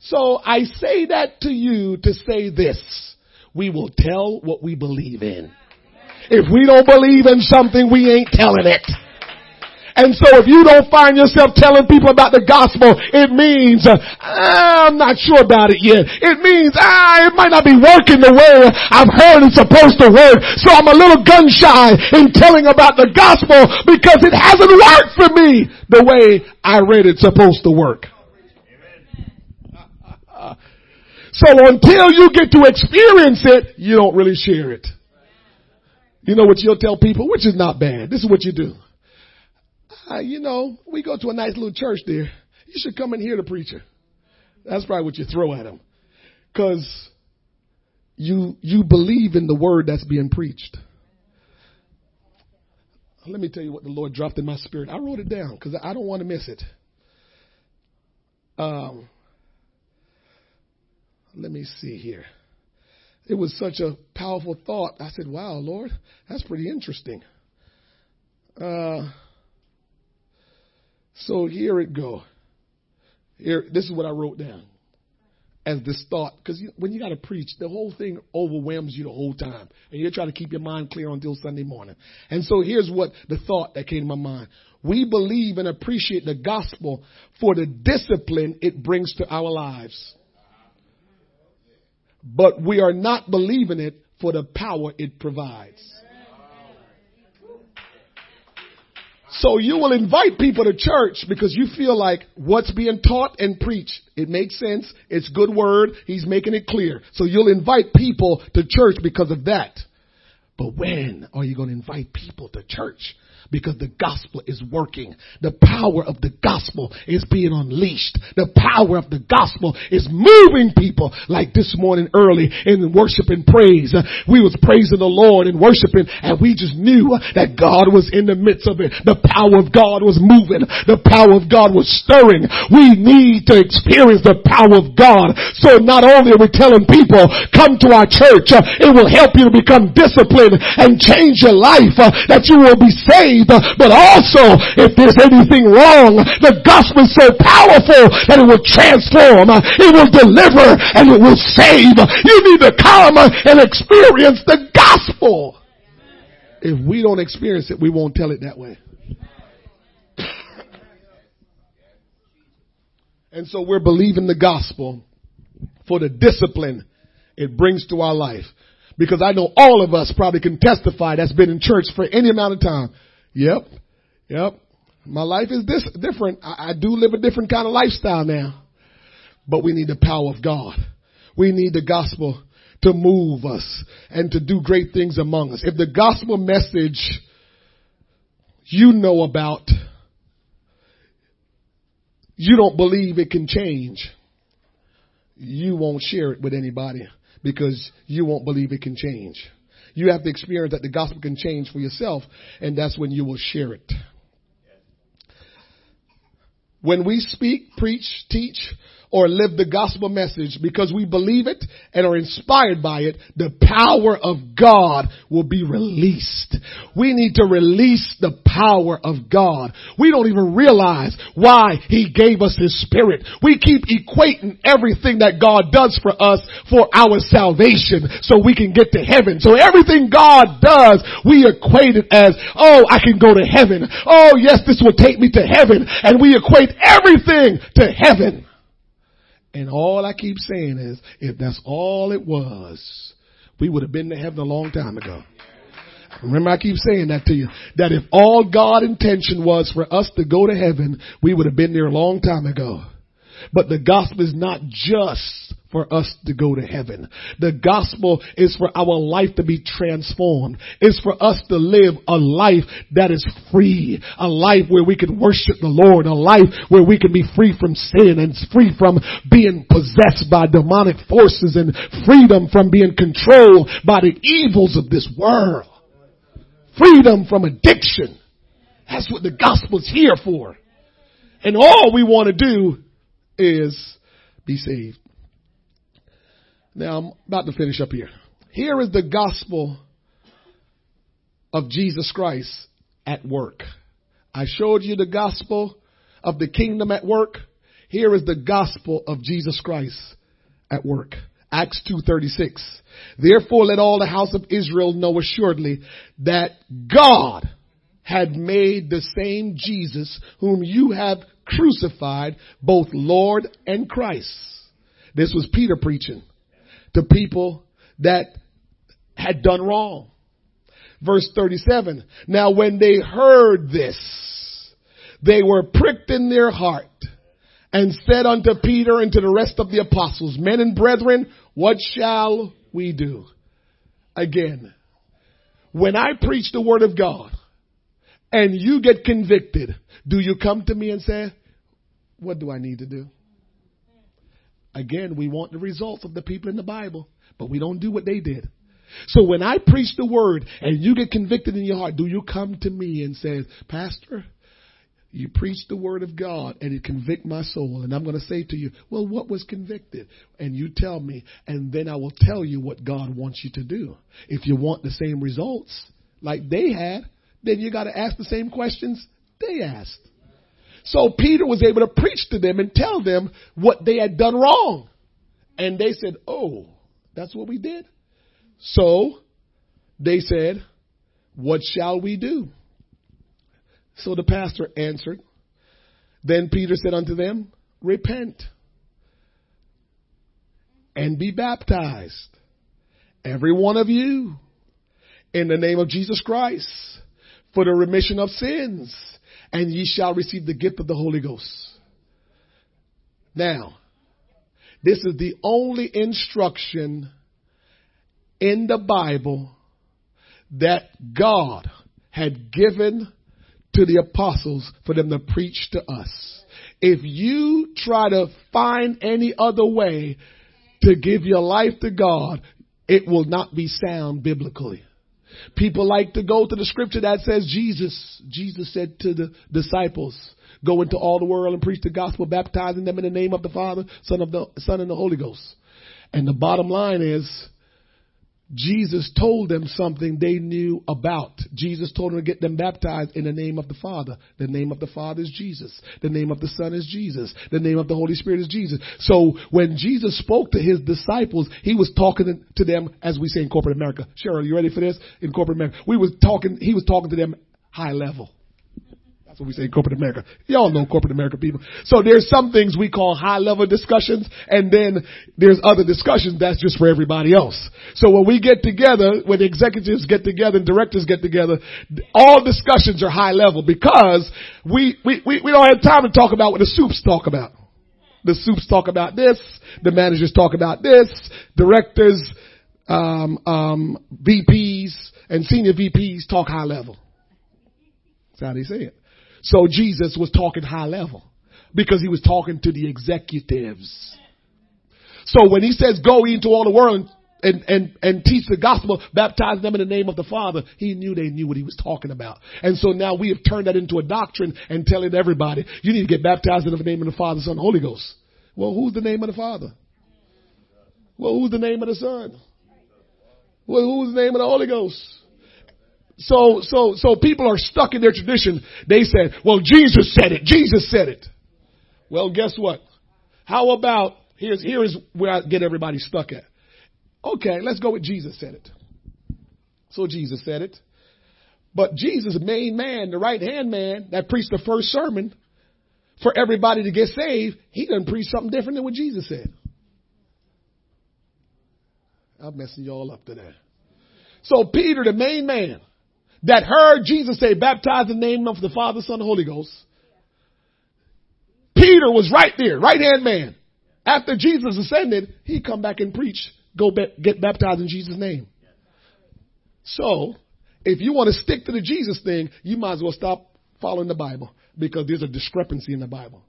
So I say that to you to say this we will tell what we believe in. If we don't believe in something, we ain't telling it. And so if you don't find yourself telling people about the gospel, it means, uh, I'm not sure about it yet. It means, ah, it might not be working the way I've heard it's supposed to work. So I'm a little gun shy in telling about the gospel because it hasn't worked for me the way I read it's supposed to work. So until you get to experience it, you don't really share it. You know what you'll tell people, which is not bad. This is what you do. Uh, you know, we go to a nice little church there. You should come and hear the preacher. That's probably what you throw at them. Cause you, you believe in the word that's being preached. Let me tell you what the Lord dropped in my spirit. I wrote it down because I don't want to miss it. Um, let me see here. It was such a powerful thought. I said, wow, Lord, that's pretty interesting. Uh, so here it go. Here, this is what I wrote down as this thought, because when you got to preach, the whole thing overwhelms you the whole time, and you're trying to keep your mind clear until Sunday morning. And so here's what the thought that came to my mind: We believe and appreciate the gospel for the discipline it brings to our lives but we are not believing it for the power it provides. So you will invite people to church because you feel like what's being taught and preached, it makes sense. It's good word. He's making it clear. So you'll invite people to church because of that. But when are you going to invite people to church? Because the gospel is working. The power of the gospel is being unleashed. The power of the gospel is moving people like this morning early in worship and praise. Uh, we was praising the Lord and worshiping and we just knew that God was in the midst of it. The power of God was moving. The power of God was stirring. We need to experience the power of God. So not only are we telling people, come to our church, uh, it will help you to become disciplined and change your life, uh, that you will be saved saved, but also if there's anything wrong, the gospel is so powerful that it will transform, it will deliver, and it will save. You need to come and experience the gospel. If we don't experience it, we won't tell it that way. And so we're believing the gospel for the discipline it brings to our life. Because I know all of us probably can testify that's been in church for any amount of time. Yep. Yep. My life is this different. I, I do live a different kind of lifestyle now. But we need the power of God. We need the gospel to move us and to do great things among us. If the gospel message you know about, you don't believe it can change, you won't share it with anybody because you won't believe it can change. You have to experience that the gospel can change for yourself, and that's when you will share it. When we speak, preach, teach, or live the gospel message because we believe it and are inspired by it, the power of God will be released. We need to release the power of God. We don't even realize why He gave us His Spirit. We keep equating everything that God does for us for our salvation so we can get to heaven. So everything God does, we equate it as, oh, I can go to heaven. Oh, yes, this will take me to heaven. And we equate everything to heaven. And all I keep saying is, if that's all it was, we would have been to heaven a long time ago. Remember I keep saying that to you, that if all God intention was for us to go to heaven, we would have been there a long time ago. But the gospel is not just for us to go to heaven. The gospel is for our life to be transformed. It's for us to live a life that is free. A life where we can worship the Lord. A life where we can be free from sin and free from being possessed by demonic forces and freedom from being controlled by the evils of this world. Freedom from addiction. That's what the gospel's here for. And all we want to do is be saved. Now I'm about to finish up here. Here is the gospel of Jesus Christ at work. I showed you the gospel of the kingdom at work. Here is the gospel of Jesus Christ at work. Acts 2:36. Therefore let all the house of Israel know assuredly that God had made the same Jesus whom you have crucified both Lord and Christ. This was Peter preaching to people that had done wrong. Verse 37. Now when they heard this, they were pricked in their heart and said unto Peter and to the rest of the apostles, men and brethren, what shall we do? Again, when I preach the word of God and you get convicted, do you come to me and say, what do I need to do? Again, we want the results of the people in the Bible, but we don't do what they did. So when I preach the word and you get convicted in your heart, do you come to me and say, Pastor, you preach the word of God and it convict my soul. And I'm going to say to you, well, what was convicted? And you tell me, and then I will tell you what God wants you to do. If you want the same results like they had, then you got to ask the same questions they asked. So Peter was able to preach to them and tell them what they had done wrong. And they said, Oh, that's what we did. So they said, What shall we do? So the pastor answered. Then Peter said unto them, Repent and be baptized, every one of you, in the name of Jesus Christ, for the remission of sins and ye shall receive the gift of the Holy Ghost. Now, this is the only instruction in the Bible that God had given to the apostles for them to preach to us. If you try to find any other way to give your life to God, it will not be sound biblically. People like to go to the scripture that says Jesus, Jesus said to the disciples, go into all the world and preach the gospel, baptizing them in the name of the Father, Son of the Son and the Holy Ghost. And the bottom line is, Jesus told them something they knew about. Jesus told them to get them baptized in the name of the Father. The name of the Father is Jesus. The name of the Son is Jesus. The name of the Holy Spirit is Jesus. So when Jesus spoke to his disciples, he was talking to them, as we say in corporate America. Cheryl, you ready for this? In corporate America, we was talking, he was talking to them high level. That's what we say in corporate America. Y'all know corporate America people. So there's some things we call high level discussions and then there's other discussions that's just for everybody else. So when we get together, when executives get together and directors get together, all discussions are high level because we, we, we, we don't have time to talk about what the soups talk about. The soups talk about this, the managers talk about this, directors, um, um, VPs and senior VPs talk high level. That's how they say it. So Jesus was talking high level because he was talking to the executives. So when he says go into all the world and, and, and teach the gospel, baptize them in the name of the Father, he knew they knew what he was talking about. And so now we have turned that into a doctrine and telling everybody, you need to get baptized in the name of the Father, Son, and Holy Ghost. Well, who's the name of the Father? Well, who's the name of the Son? Well, who's the name of the Holy Ghost? So, so, so people are stuck in their tradition. They said, well, Jesus said it. Jesus said it. Well, guess what? How about, here's, here's where I get everybody stuck at. Okay, let's go with Jesus said it. So Jesus said it. But Jesus, main man, the right hand man that preached the first sermon for everybody to get saved, he doesn't preach something different than what Jesus said. I'm messing y'all up today. So Peter, the main man, that heard Jesus say, baptize in the name of the Father, Son, and Holy Ghost. Peter was right there, right hand man. After Jesus ascended, he come back and preach, go get baptized in Jesus' name. So, if you want to stick to the Jesus thing, you might as well stop following the Bible because there's a discrepancy in the Bible.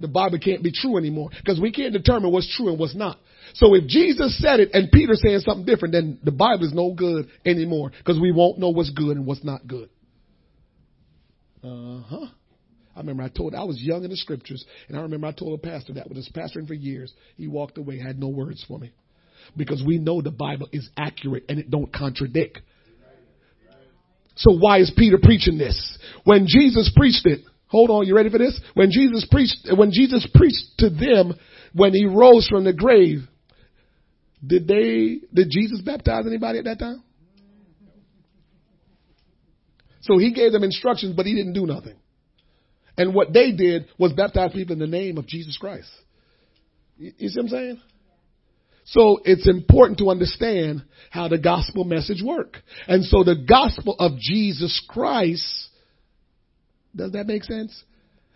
The Bible can't be true anymore because we can't determine what's true and what's not. So if Jesus said it and Peter saying something different, then the Bible is no good anymore because we won't know what's good and what's not good. Uh huh. I remember I told I was young in the scriptures, and I remember I told a pastor that was pastoring for years. He walked away, had no words for me, because we know the Bible is accurate and it don't contradict. So why is Peter preaching this? When Jesus preached it, hold on, you ready for this? When Jesus preached, when Jesus preached to them, when he rose from the grave, did they, did Jesus baptize anybody at that time? So he gave them instructions, but he didn't do nothing. And what they did was baptize people in the name of Jesus Christ. You, see what I'm saying? So it's important to understand how the gospel message work. And so the gospel of Jesus Christ, does that make sense?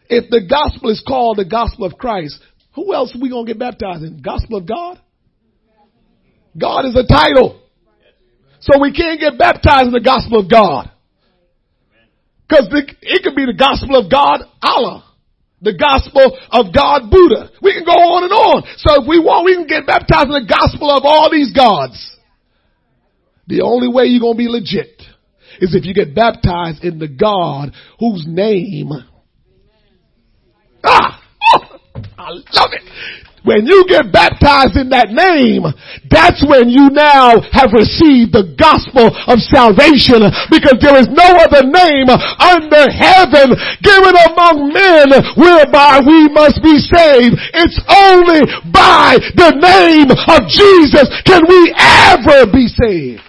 If the gospel is called the gospel of Christ, who else are we going to get baptized in? Gospel of God? God is a title. So we can't get baptized in the gospel of God. Because it could be the gospel of God, Allah. The gospel of God, Buddha. We can go on and on. So if we want, we can get baptized in the gospel of all these gods. The only way you're going to be legit is if you get baptized in the God whose name. Ah! Oh, I love it. When you get baptized in that name, that's when you now have received the gospel of salvation because there is no other name under heaven given among men whereby we must be saved. It's only by the name of Jesus can we ever be saved.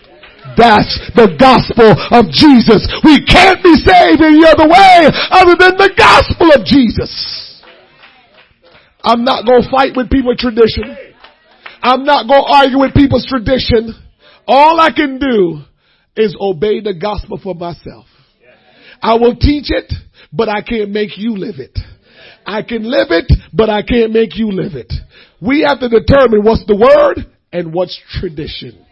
That's the gospel of Jesus. We can't be saved any other way other than the gospel of Jesus. I'm not to fight with people's tradition. I'm not to argue with people's tradition. All I can do is obey the gospel for myself. I will teach it, but I can't make you live it. I can live it, but I can't make you live it. We have to determine what's the word and what's tradition.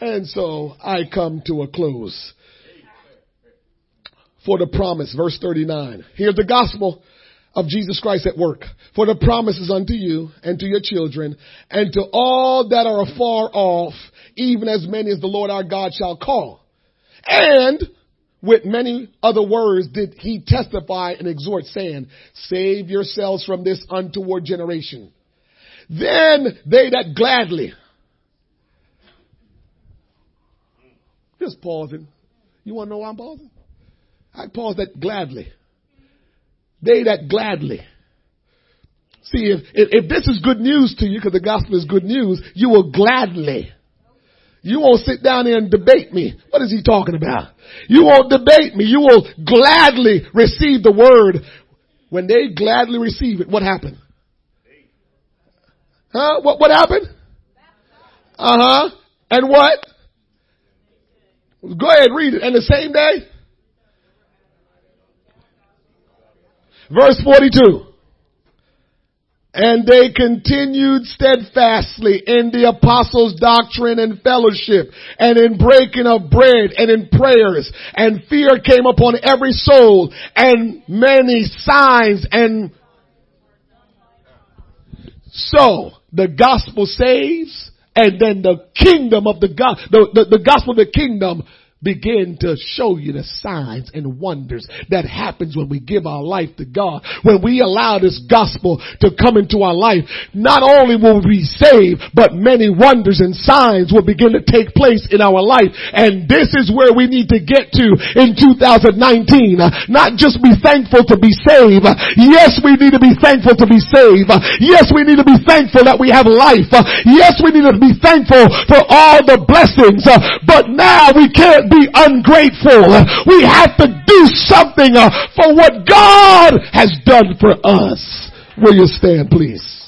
And so I come to a close for the promise, verse 39. Here's the gospel of Jesus Christ at work. For the promises unto you and to your children and to all that are afar off, even as many as the Lord our God shall call. And with many other words did he testify and exhort saying, save yourselves from this untoward generation. Then they that gladly, just pausing. You want to know why I'm pausing? I pause that gladly. They that gladly. See, if, if, if this is good news to you, because the gospel is good news, you will gladly. You won't sit down there and debate me. What is he talking about? You won't debate me. You will gladly receive the word. When they gladly receive it, what happened? Huh? What, what happened? Uh huh. And what? Go ahead, read it. And the same day? Verse 42. And they continued steadfastly in the apostles' doctrine and fellowship and in breaking of bread and in prayers and fear came upon every soul and many signs and so the gospel saves and then the kingdom of the God, the, the, the gospel of the kingdom begin to show you the signs and wonders that happens when we give our life to God. When we allow this gospel to come into our life, not only will we be saved, but many wonders and signs will begin to take place in our life. And this is where we need to get to in 2019. Not just be thankful to be saved. Yes, we need to be thankful to be saved. Yes, we need to be thankful that we have life. Yes, we need to be thankful for all the blessings. But now we can't be ungrateful. We have to do something uh, for what God has done for us. Will you stand, please?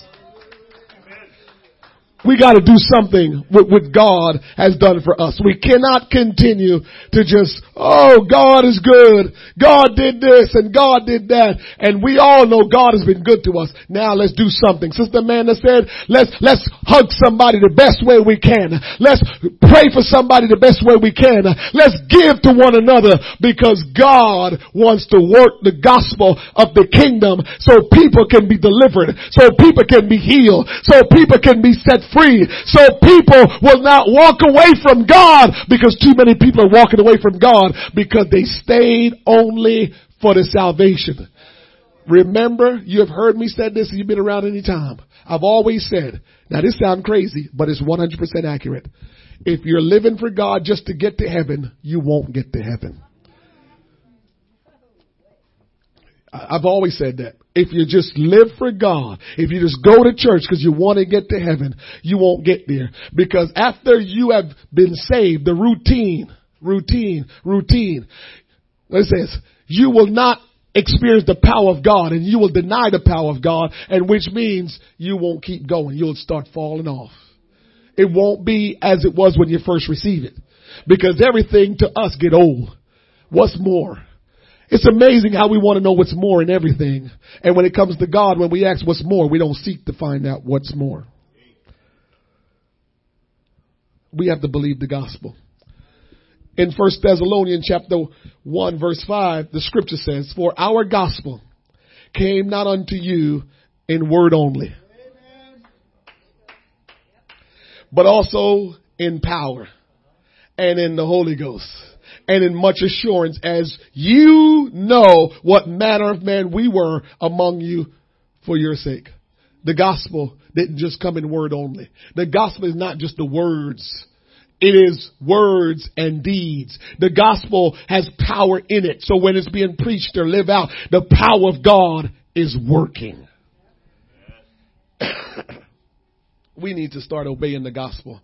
We got to do something with what God has done for us. We cannot continue to just, oh, God is good. God did this and God did that. And we all know God has been good to us. Now let's do something. Sister Amanda said, let's, let's hug somebody the best way we can. Let's pray for somebody the best way we can. Let's give to one another because God wants to work the gospel of the kingdom so people can be delivered, so people can be healed, so people can be set free so people will not walk away from God because too many people are walking away from God because they stayed only for the salvation. Remember, you have heard me say this, you've been around any time. I've always said, now this sounds crazy, but it's 100% accurate. If you're living for God just to get to heaven, you won't get to heaven. I've always said that. If you just live for God, if you just go to church because you want to get to heaven, you won't get there. Because after you have been saved, the routine, routine, routine, it says, you will not experience the power of God and you will deny the power of God and which means you won't keep going. You'll start falling off. It won't be as it was when you first received it because everything to us get old. What's more? It's amazing how we want to know what's more in everything. And when it comes to God, when we ask what's more, we don't seek to find out what's more. We have to believe the gospel. In 1 Thessalonians chapter 1 verse 5, the scripture says, For our gospel came not unto you in word only, but also in power and in the Holy Ghost and in much assurance as you know what manner of man we were among you for your sake. The gospel didn't just come in word only. The gospel is not just the words. It is words and deeds. The gospel has power in it. So when it's being preached or live out, the power of God is working. we need to start obeying the gospel.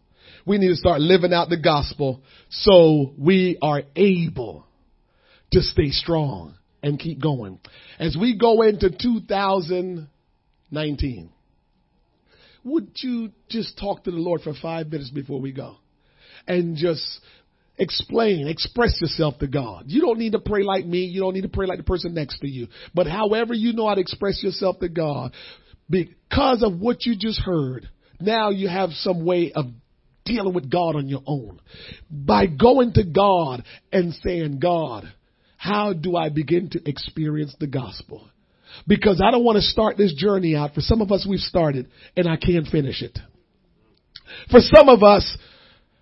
We need to start living out the gospel so we are able to stay strong and keep going. As we go into 2019, would you just talk to the Lord for five minutes before we go? And just explain, express yourself to God. You don't need to pray like me. You don't need to pray like the person next to you. But however you know how to express yourself to God, because of what you just heard, now you have some way of dealing with God on your own. By going to God and saying, God, how do I begin to experience the gospel? Because I don't want to start this journey out. For some of us, we've started and I can't finish it. For some of us,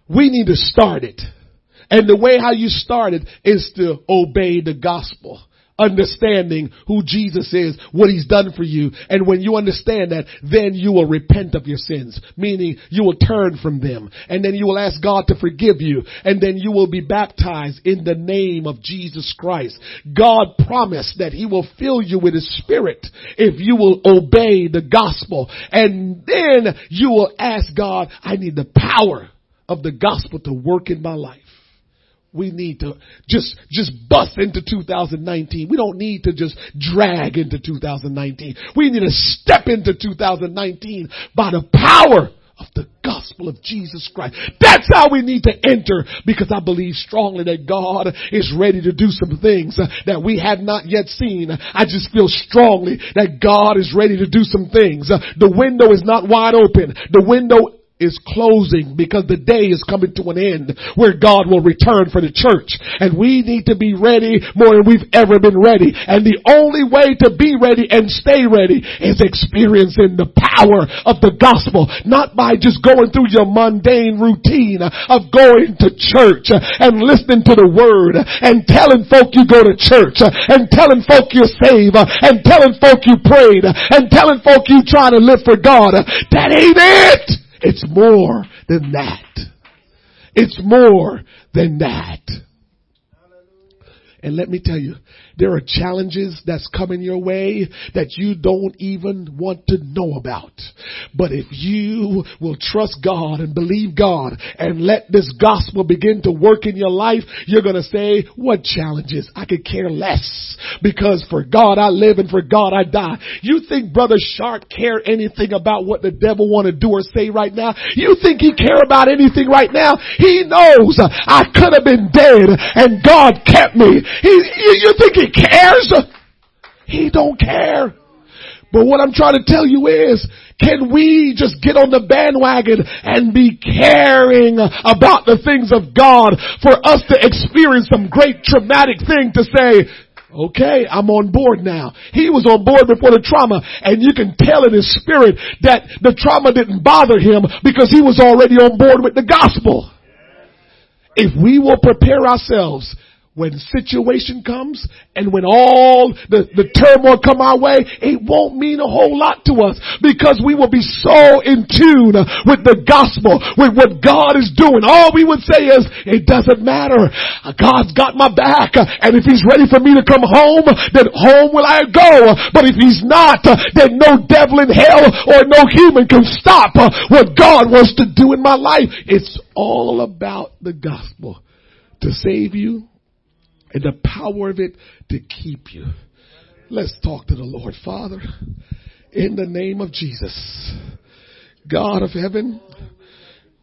we need to start it. And the way how you start it is to obey the gospel understanding who Jesus is, what he's done for you. And when you understand that, then you will repent of your sins, meaning you will turn from them. And then you will ask God to forgive you. And then you will be baptized in the name of Jesus Christ. God promised that he will fill you with his spirit if you will obey the gospel. And then you will ask God, I need the power of the gospel to work in my life. We need to just, just bust into 2019. We don't need to just drag into 2019. We need to step into 2019 by the power of the gospel of Jesus Christ. That's how we need to enter because I believe strongly that God is ready to do some things that we have not yet seen. I just feel strongly that God is ready to do some things. The window is not wide open. The window is closing because the day is coming to an end where God will return for the church. And we need to be ready more than we've ever been ready. And the only way to be ready and stay ready is experiencing the power of the gospel, not by just going through your mundane routine of going to church and listening to the word and telling folk you go to church and telling folk you're saved and telling folk you prayed and telling folk you try to live for God. That ain't it! It's more than that. It's more than that. And let me tell you, there are challenges that's coming your way that you don't even want to know about. But if you will trust God and believe God and let this gospel begin to work in your life, you're going to say, what challenges? I could care less because for God I live and for God I die. You think brother Sharp care anything about what the devil want to do or say right now? You think he care about anything right now? He knows I could have been dead and God kept me. He, you, you think he cares? He don't care. But what I'm trying to tell you is, can we just get on the bandwagon and be caring about the things of God for us to experience some great traumatic thing to say, okay, I'm on board now. He was on board before the trauma and you can tell in his spirit that the trauma didn't bother him because he was already on board with the gospel. If we will prepare ourselves when situation comes and when all the, the turmoil come our way, it won't mean a whole lot to us because we will be so in tune with the gospel, with what God is doing. All we would say is, it doesn't matter. God's got my back. And if he's ready for me to come home, then home will I go. But if he's not, then no devil in hell or no human can stop what God wants to do in my life. It's all about the gospel to save you and the power of it to keep you. Let's talk to the Lord. Father, in the name of Jesus, God of heaven,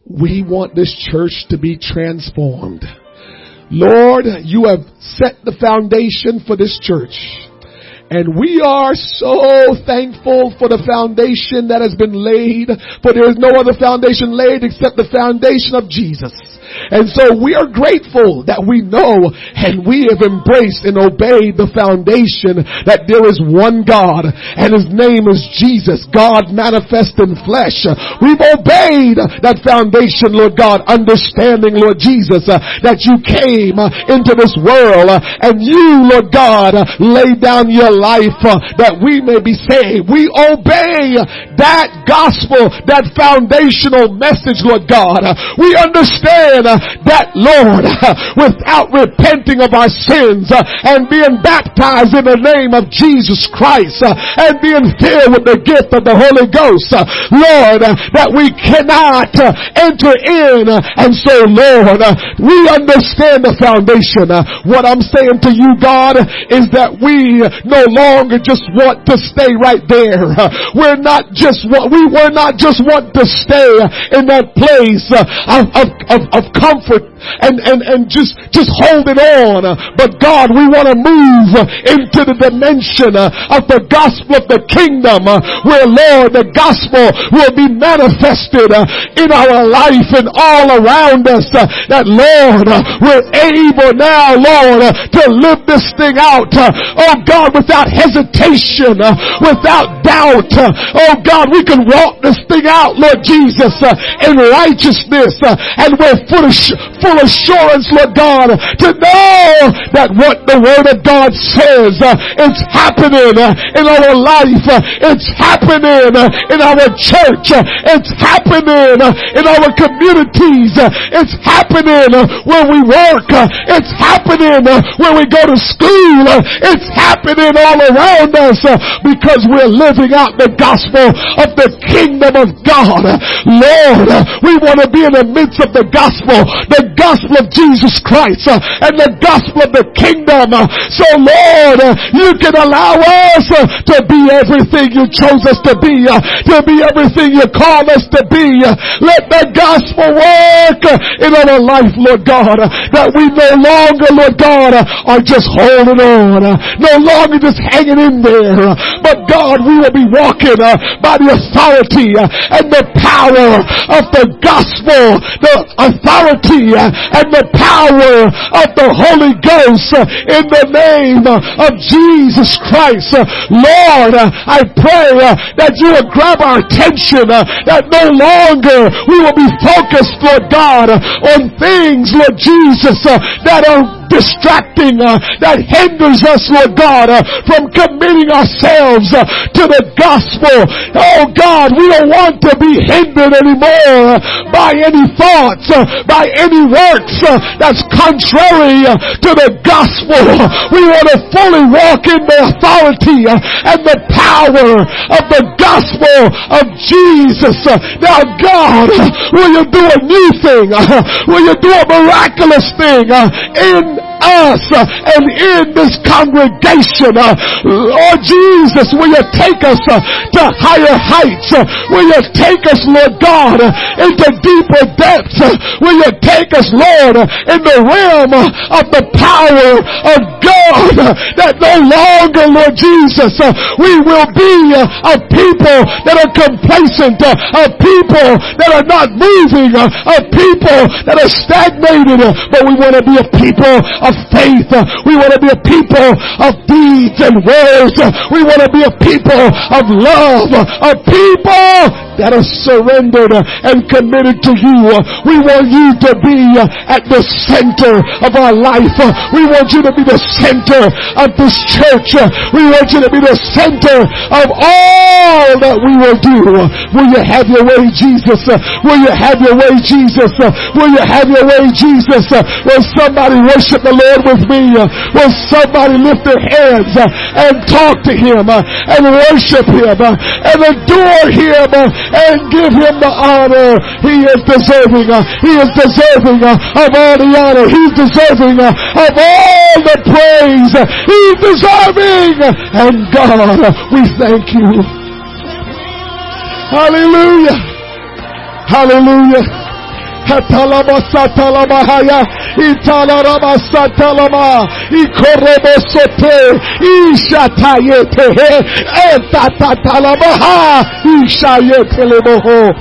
we want this church to be transformed. Lord, you have set the foundation for this church. And we are so thankful for the foundation that has been laid, for there is no other foundation laid except the foundation of Jesus. And so we are grateful that we know and we have embraced and obeyed the foundation that there is one God and his name is Jesus, God manifest in flesh. We've obeyed that foundation, Lord God, understanding, Lord Jesus, uh, that you came uh, into this world uh, and you, Lord God, laid down your life that we may be saved. We obey that gospel, that foundational message, Lord God. We understand that Lord, uh, without repenting of our sins uh, and being baptized in the name of Jesus Christ uh, and being filled with the gift of the Holy Ghost, uh, Lord, uh, that we cannot enter in. And so, Lord, we understand the foundation. What I'm saying to you, God, is that we no longer just want to stay right there. We're not just we were not just want to stay in that place of, of, of, of comfort and, and, and just, just holding on. But God, we want to move into the dimension of the gospel of the kingdom where Lord, the gospel will be manifested in our life and all around us. That Lord, we're able now, Lord, to live this thing out. Oh God, without hesitation, without doubt. Oh God, we can walk this thing out, Lord Jesus, in righteousness and we're full of, full assurance, Lord God, to know that what the Word of God says, uh, it's happening uh, in our life, uh, it's happening uh, in our church, uh, it's happening uh, in our communities, it's happening where we work, it's happening where we go to school, it's happening all around us because we're living out the gospel of the kingdom of God. Lord, we want to be in the midst of the gospel, the gospel of Jesus Christ uh, and the gospel of the kingdom. Uh, so Lord, uh, you can allow us to be everything you chose us to be, to be everything you called us to be. Let the gospel work in our life, Lord God, that we no longer, Lord God, are just holding on, no longer just hanging in there, but God, we will be walking by the authority and the power of the gospel, the authority and the power of the Holy Ghost in the name of Jesus Christ. Lord, I pray that you will grab our attention, that no longer we will be focused, Lord God, on things, Lord Jesus, that are distracting uh, that hinders us, Lord God, uh, from committing ourselves uh, to the gospel. Oh God, we don't want to be hindered anymore uh, by any thoughts, uh, by any works uh, that's contrary to the gospel. We want to fully walk in the authority and the power of the gospel of Jesus. Now God, will you do a new thing? Will you do a miraculous thing in us and in this congregation. Lord Jesus, will you take us to higher heights? Will you take us, Lord God, into deeper depths? Will you take us, Lord, in the realm of the power of God that no longer, Lord Jesus, we will be a people that are complacent, a people that are not moving, a people that are stagnated, but we want to be a people of faith. We want to be a people of deeds and words. We want to be a people of love, a people that are surrendered and committed to you. We want you to be at the center of our life. We want you to be the center of this church. We want you to be the center of all that we will do. Will you have your way, Jesus? Will you have your way, Jesus? Will you have your way, Jesus? Will somebody worship the Lord with me? Will somebody lift their hands and talk to Him and worship Him and adore Him and give him the honor. He is deserving. Uh, he is deserving uh, of all the honor. He's deserving uh, of all the praise. He's deserving. And God, we thank you. Hallelujah. Hallelujah. Hatalama satalama italarama satalama ikorobo sote ishatayete etatatalama Ha, ishayete leboho